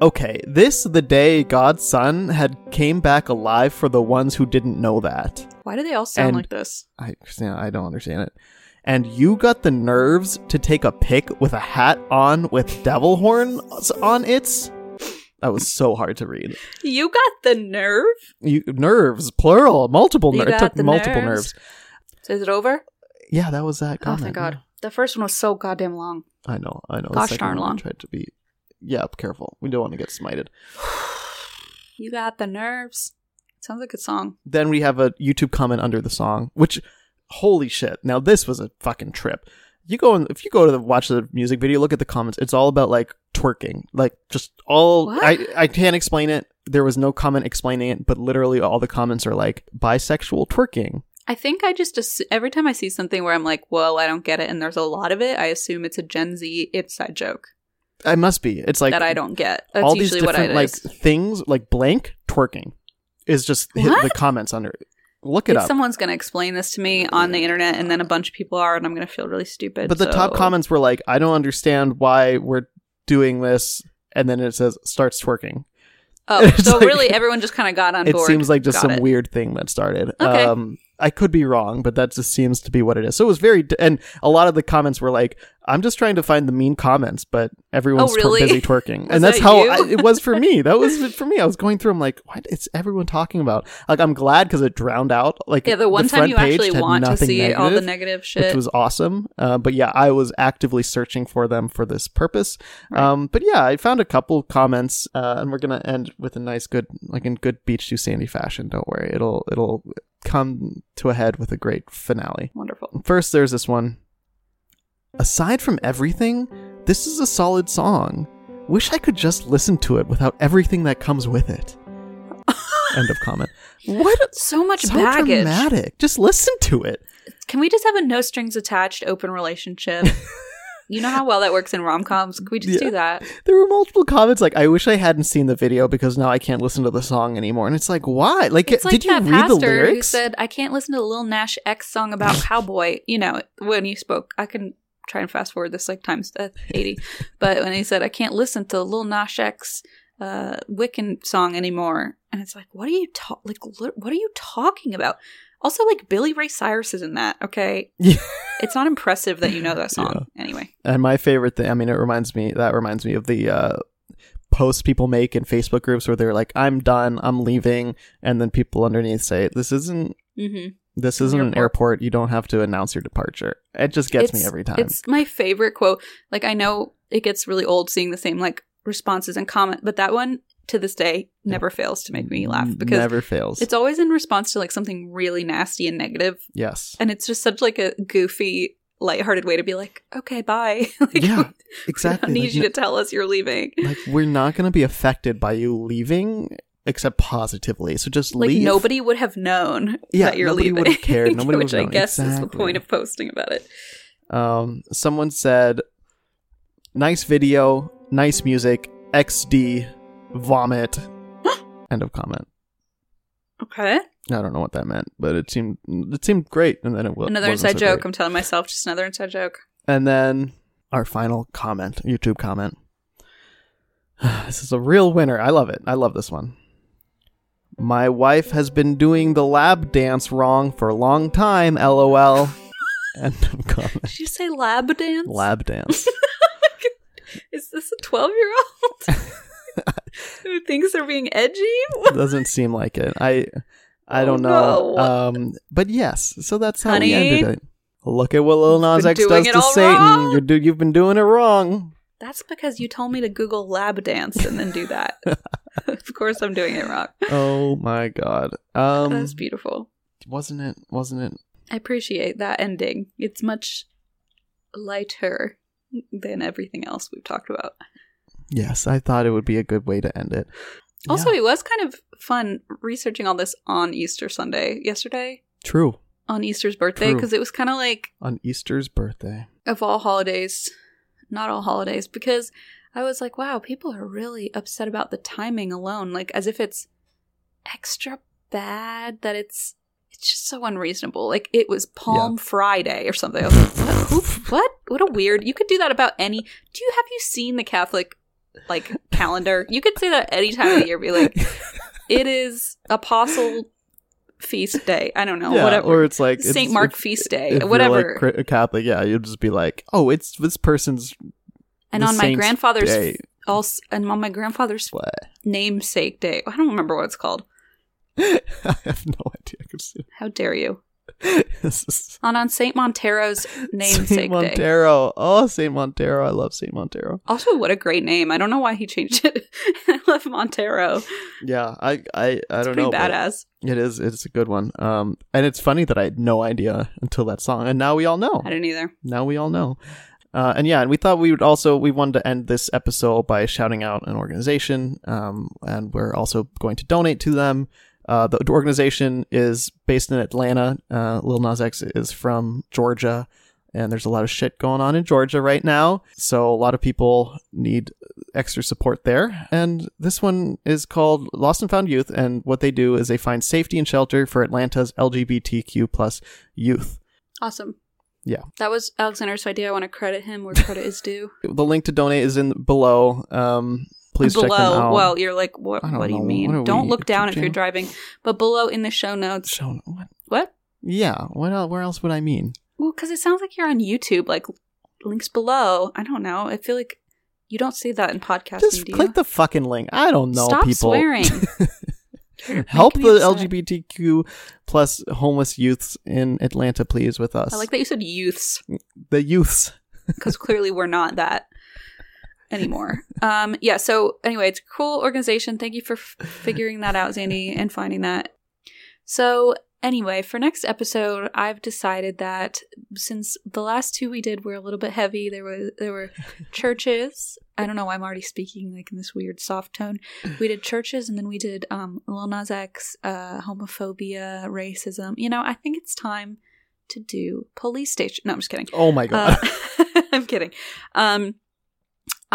Okay, this the day God's son had came back alive for the ones who didn't know that. Why do they all sound And- like this? I I don't understand it. And you got the nerves to take a pic with a hat on with devil horns on it. That was so hard to read. You got the nerve? You nerves, plural, multiple nerves. It took multiple nerves? nerves. Is it over? Yeah, that was that Oh, comment. thank God. The first one was so goddamn long. I know, I know. Gosh second darn one I long. Tried to be. Yeah, careful. We don't want to get smited. [SIGHS] You got the nerves. Sounds like a song. Then we have a YouTube comment under the song, which, holy shit! Now this was a fucking trip. You go and if you go to the, watch the music video, look at the comments. It's all about like twerking, like just all. What? I I can't explain it. There was no comment explaining it, but literally all the comments are like bisexual twerking. I think I just every time I see something where I'm like, "Whoa, I don't get it," and there's a lot of it, I assume it's a Gen Z inside joke I must be. It's like that I don't get. That's all these different like is. things like blank twerking is just hit the comments under. Look it If up. someone's gonna explain this to me on the internet, and then a bunch of people are, and I'm gonna feel really stupid. But the top comments were like, I don't understand why we're doing this. And then it says, starts twerking. Oh, [LAUGHS] so like- really, everyone just kind of got on It board. seems like just Got some it. weird thing that started. Okay. Um, I could be wrong, but that just seems to be what it is. So it was very, d- and a lot of the comments were like, I'm just trying to find the mean comments, but everyone's Oh, really? busy [LAUGHS] twerking. And that's that how? I, it was for me. That was it [LAUGHS] for me. I was going through, I'm like, what is everyone talking about? Like, I'm glad because it drowned out. Like, Yeah, the one time you actually want to see all the negative negative which shit. was awesome. Uh, but yeah, I was actively searching for them for this purpose. Um, but yeah, I found a couple comments, uh, and we're gonna end with a nice, good, like in good Beach to Sandy fashion. Don't worry, it'll it'll come to a head with a great finale. Wonderful. First, there's this one. Aside from everything, this is a solid song. Wish I could just listen to it without everything that comes with it. [LAUGHS] End of comment. What? So much so baggage. dramatic. Just listen to it. Can we just have a no strings attached open relationship? [LAUGHS] you know how well that works in rom coms. Can we just Yeah. do that? There were multiple comments like, "I wish I hadn't seen the video because now I can't listen to the song anymore." And it's like, why? Like, It's like did you that read the pastor who said, "I can't listen to the Lil Nash X song about [LAUGHS] cowboy." You know, when he spoke, I can try and fast forward this like times eighty, but when he said, "I can't listen to Lil Nash X uh, Wiccan song anymore," and it's like, what are you ta- like? li- What are you talking about? Also, like Billy Ray Cyrus is in that. Okay, [LAUGHS] Yeah. It's not impressive that you know that [LAUGHS] song. Anyway, And my favorite thing, I mean, it reminds me that reminds me of the uh, posts people make in Facebook groups where they're like, "I'm done, I'm leaving," and then people underneath say, "This isn't." hmm This isn't an Airport. airport. You don't have to announce your departure. It just gets me every time. It's my favorite quote. Like I know it gets really old seeing the same like responses and comment, but that one to this day never fails to make me laugh because never fails. it's always in response to like something really nasty and negative, yes, and it's just such like a goofy, lighthearted way to be like, okay, bye. like, Yeah, We don't need Like, you to tell us you're leaving. like we're not going to be affected by you leaving except positively. So just Like leave. nobody would have known Yeah, that you're nobody leaving. would have cared. Nobody which would have I known. guess is the point of posting about it. Um, someone said, "Nice video, nice music, XD, vomit." [GASPS] End of comment. Okay. I don't know what that meant, but it seemed it seemed great, and then it was Another inside joke. I'm telling myself, just another inside joke. And then our final comment, YouTube comment. [SIGHS] this is a real winner. I love it. I love this one. My wife has been doing the lab dance wrong for a long time. LOL. [LAUGHS] End of comment. Did you say lab dance? Lab dance. [LAUGHS] Oh is this a 12 year old [LAUGHS] [LAUGHS] who thinks they're being edgy? Doesn't seem like it. I I Oh, don't know. no. Um, but yes, so that's how Honey, we ended it. Look at what Lil Nas X does to Satan. You're do- you've been doing it wrong. That's because you told me to Google lab dance and then do that. [LAUGHS] of course, I'm doing it wrong. Oh my god. Um, That's beautiful. wasn't it? Wasn't it? I appreciate that ending. It's much lighter than everything else we've talked about. Yes, I thought it would be a good way to end it. Also, Yeah, it was kind of fun researching all this on Easter Sunday yesterday, true on Easter's birthday, because it was kind of like on Easter's birthday. of all holidays, not all holidays, because I was like, wow, people are really upset about the timing alone, like as if it's extra bad that it's it's just so unreasonable. Like it was Palm Friday or something. I was like, what? Who, what? What a weird. You could do that about any. Do you have you seen the Catholic like calendar? You could say that any time of the year. Be like, [LAUGHS] it is Apostle feast day. I don't know. yeah, whatever. or it's like Saint it's- Mark if- feast day. whatever. like, cri- Catholic, yeah, you'll just be like, oh, it's this person's. and on my grandfather's day. also and on my grandfather's What? namesake day. I don't remember what it's called. [LAUGHS] I have no idea. How dare you? [LAUGHS] is On on Saint Montero's namesake Saint day. Montero. Oh, Saint Montero. I love Saint Montero. Also, what a great name. I don't know why he changed it. [LAUGHS] I love Montero. Yeah, I, I, I don't know. badass. It is. It's a good one. Um, and it's funny that I had no idea until that song, and now we all know. I didn't either. now we all know. Uh, and yeah, and we thought we would also we wanted to end this episode by shouting out an organization, um, and we're also going to donate to them. Uh, the organization is based in Atlanta. Uh, Lil Nas X is from Georgia, and there's a lot of shit going on in Georgia right now. So a lot of people need extra support there. And this one is called Lost and Found Youth, and what they do is they find safety and shelter for Atlanta's LGBTQ plus youth. Awesome. Yeah. That was Alexander's idea. I want to credit him where credit is due. [LAUGHS] The link to donate is in below. Um, please check them below. out. Well, you're like, what? What do you know. mean? What Don't look down if you're driving, but below in the show notes. Show, what? What? Yeah. What else, where else would I mean? Well, because it sounds like you're on YouTube. Like links below. I don't know. I feel like you don't see that in podcasting. Just do click you? the fucking link. I don't know, Stop people. swearing. [LAUGHS] Help the upset. LGBTQ plus homeless youths in Atlanta, please, with us. I like that you said youths the youths. [LAUGHS] [LAUGHS] because clearly we're not that anymore. Um, yeah. So anyway, it's a cool organization. Thank you for f- figuring that out, Zandy, and finding that. So anyway, for next episode, I've decided that since the last two we did were a little bit heavy, there was there were churches. I don't know. why I'm already speaking like in this weird soft tone. We did churches, and then we did um, Lil Nas X, uh, homophobia, racism. You know, I think it's time to do police station. No, I'm just kidding. Oh my god. Uh, [LAUGHS] I'm kidding. Um,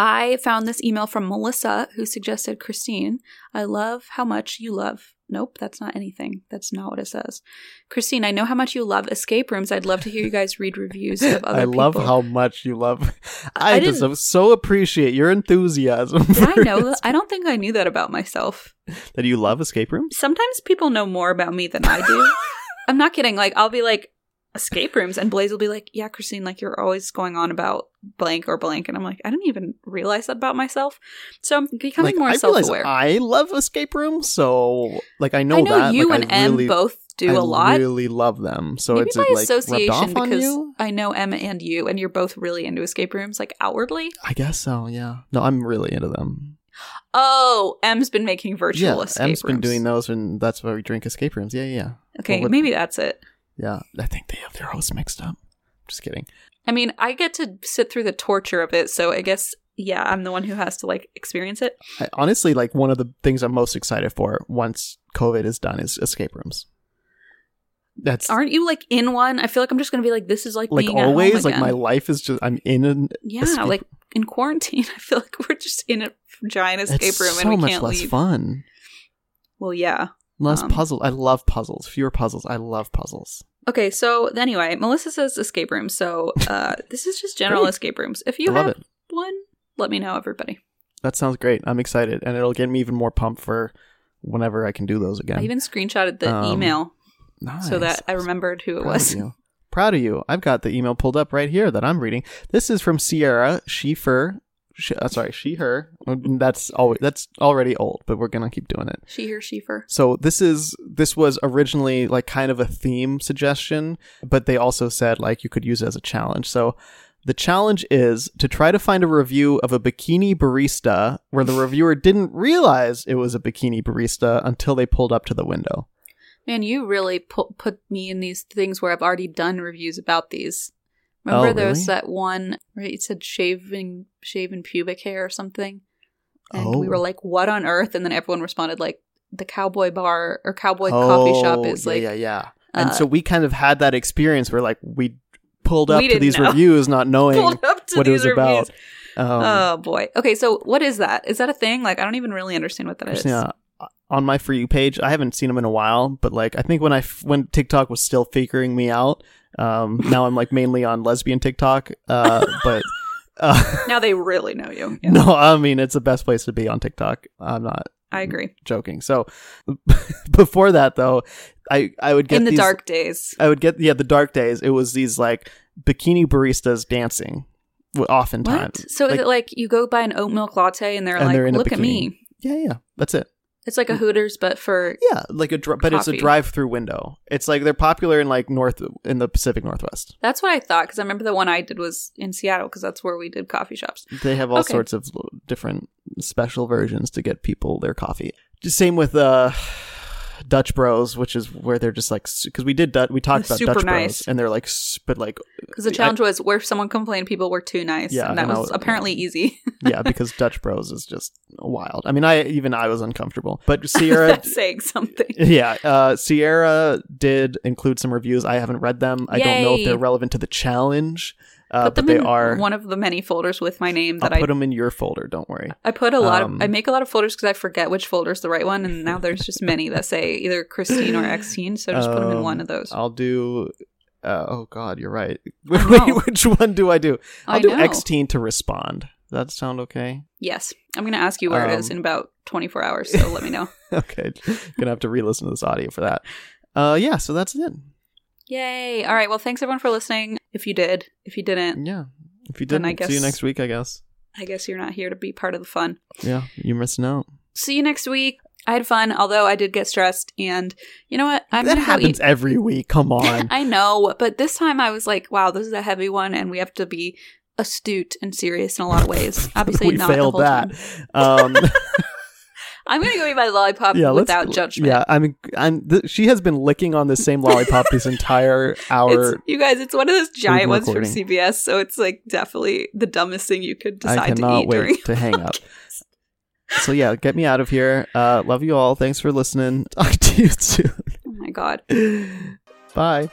I found this email from Melissa who suggested Christine. I love how much you love. Nope, that's not anything. That's not what it says. Christine, I know how much you love escape rooms. I'd love to hear you guys read reviews of [LAUGHS] other I love how much you love. [LAUGHS] I I, just so appreciate your enthusiasm. I know? I don't think I knew that about myself. that you love escape rooms. Sometimes people know more about me than I do. [LAUGHS] I'm not kidding. Like I'll be like escape rooms, and Blaze will be like, "Yeah, Christine, like you're always going on about blank or blank," and I'm like, I didn't even realize that about myself. So I'm becoming Like, more I self-aware I love escape rooms, so like I know, I know that. you like, and I M really, both do I a lot. I really love them. So Maybe it's by like association because you. I know M and you, and you're both really into escape rooms, like outwardly. I guess so. Yeah. No, I'm really into them. Oh, M's been making virtual yeah, escape M's been doing those, and that's why we drink escape rooms. Yeah, yeah, Okay, Well, what- maybe that's it. Yeah. I think they have their hosts mixed up. Just kidding. I mean, I get to sit through the torture of it, so I guess yeah, I'm the one who has to like experience it. I, honestly, like one of the things I'm most excited for once COVID is done is escape rooms. That's Aren't you like in one? I feel like I'm just gonna be like, this is like like being at home always. Like my life is just I'm in an yeah, escape- like in quarantine. [LAUGHS] I feel like we're just in a giant escape it's room so and we much can't less leave. fun. Well, yeah, Less Um, puzzle. I love puzzles. Fewer puzzles. I love puzzles. Okay, so anyway, Melissa says escape rooms. So uh, [LAUGHS] this is just general escape rooms. If you I have it. one, let me know, everybody. That sounds great. I'm excited, and it'll get me even more pumped for whenever I can do those again. I even screenshotted the Um, email so that I remembered who it Proud was. Of you. Proud of you. I've got the email pulled up right here that I'm reading. This is from Sierra Schiefer. Sh- uh, sorry, she her. That's always that's already old, but we're gonna keep doing it. She, her, she, her. So this is this was originally like kind of a theme suggestion, but they also said like you could use it as a challenge. So the challenge is to try to find a review of a bikini barista where the reviewer didn't realize it was a bikini barista until they pulled up to the window. Man, you really put put me in these things where I've already done reviews about these. Remember Oh, there was really? that one where it said shaving shaving pubic hair or something? And we Oh. were like, what on earth? And then everyone responded like the cowboy bar or cowboy coffee shop Oh, is yeah, like yeah, yeah. And uh, so we kind of had that experience where like we pulled up We to these know. [LAUGHS] reviews not knowing pulled up to what it was about. Um, oh boy. Okay, so what is that? Is that a thing? Like I don't even really understand what that is. Christina, on my for you page, I haven't seen them in a while, but like I think when I f- when TikTok was still figuring me out, um, now I'm like mainly on lesbian TikTok, uh, but. Uh, [LAUGHS] Now they really know you. Yeah, No, I mean it's the best place to be on TikTok. I'm not I agree. joking. So [LAUGHS] before that though, I I would get In the these- dark days. I would get yeah the dark days. It was these like bikini baristas dancing, oftentimes. What? So Like, is it like you go buy an oat milk latte and they're And like, they're look at me. yeah, yeah, that's it. It's like a Hooters, but for Yeah, like a dri- but it's a Coffee. drive-through window. It's like they're popular in like north in the Pacific Northwest. that's what I thought because I remember the one I did was in Seattle because that's where we did coffee shops. They have all Okay. sorts of different special versions to get people their coffee. Just same with uh Dutch Bros, which is where they're just like because we did we talked about Dutch nice. Bros and they're like but like Because the challenge was where someone complained people were too nice, Yeah, and that and was was- apparently easy. [LAUGHS] yeah because Dutch Bros is just wild. I mean I even I was uncomfortable. But [LAUGHS] Sierra saying something. [LAUGHS] yeah, uh, Sierra did include some reviews. I haven't read them. I don't know if they're relevant to the challenge, uh, Put but them they in are. one of the many folders with my name I'll that I put them in your folder. Don't worry. I put a lot Um, of I make a lot of folders because I forget which folder's the right one, and now there's just many that say either Christine or Xteen, so just put them in Um, one of those. I'll do. Uh, oh God, you're right. [LAUGHS] Wait, which one do I do? I'll I do know. To respond. Does that sound okay? Yes, I'm gonna ask you where it is Um, in about 24 hours, so let me know. [LAUGHS] okay, gonna have to re-listen to this audio for that. Uh, yeah. So that's it. Yay! All right, well, thanks everyone for listening. If you did, if you didn't, Yeah. If you didn't, I see you next week. I guess. I guess you're not here to be part of the fun. Yeah, you're missing out. See you next week. I had fun, although I did get stressed, and you know what? I'm that happens eat- every week. Come [LAUGHS] on. I know, but this time I was like, wow, this is a heavy one, and we have to be astute and serious in a lot of ways. [LAUGHS] Obviously, we not failed the whole that. time. Um, [LAUGHS] I'm gonna go eat my lollipop yeah, without judgment. Yeah, I'm. I'm. Th- she has been licking on the same lollipop this entire [LAUGHS] hour. It's, you guys, it's one of those giant ones from. CVS, so it's like definitely the dumbest thing you could decide to cannot eat wait to hang up. So yeah, get me out of here. Uh, love you all. Thanks for listening. [LAUGHS] Talk to you soon. Oh my god. [LAUGHS] Bye.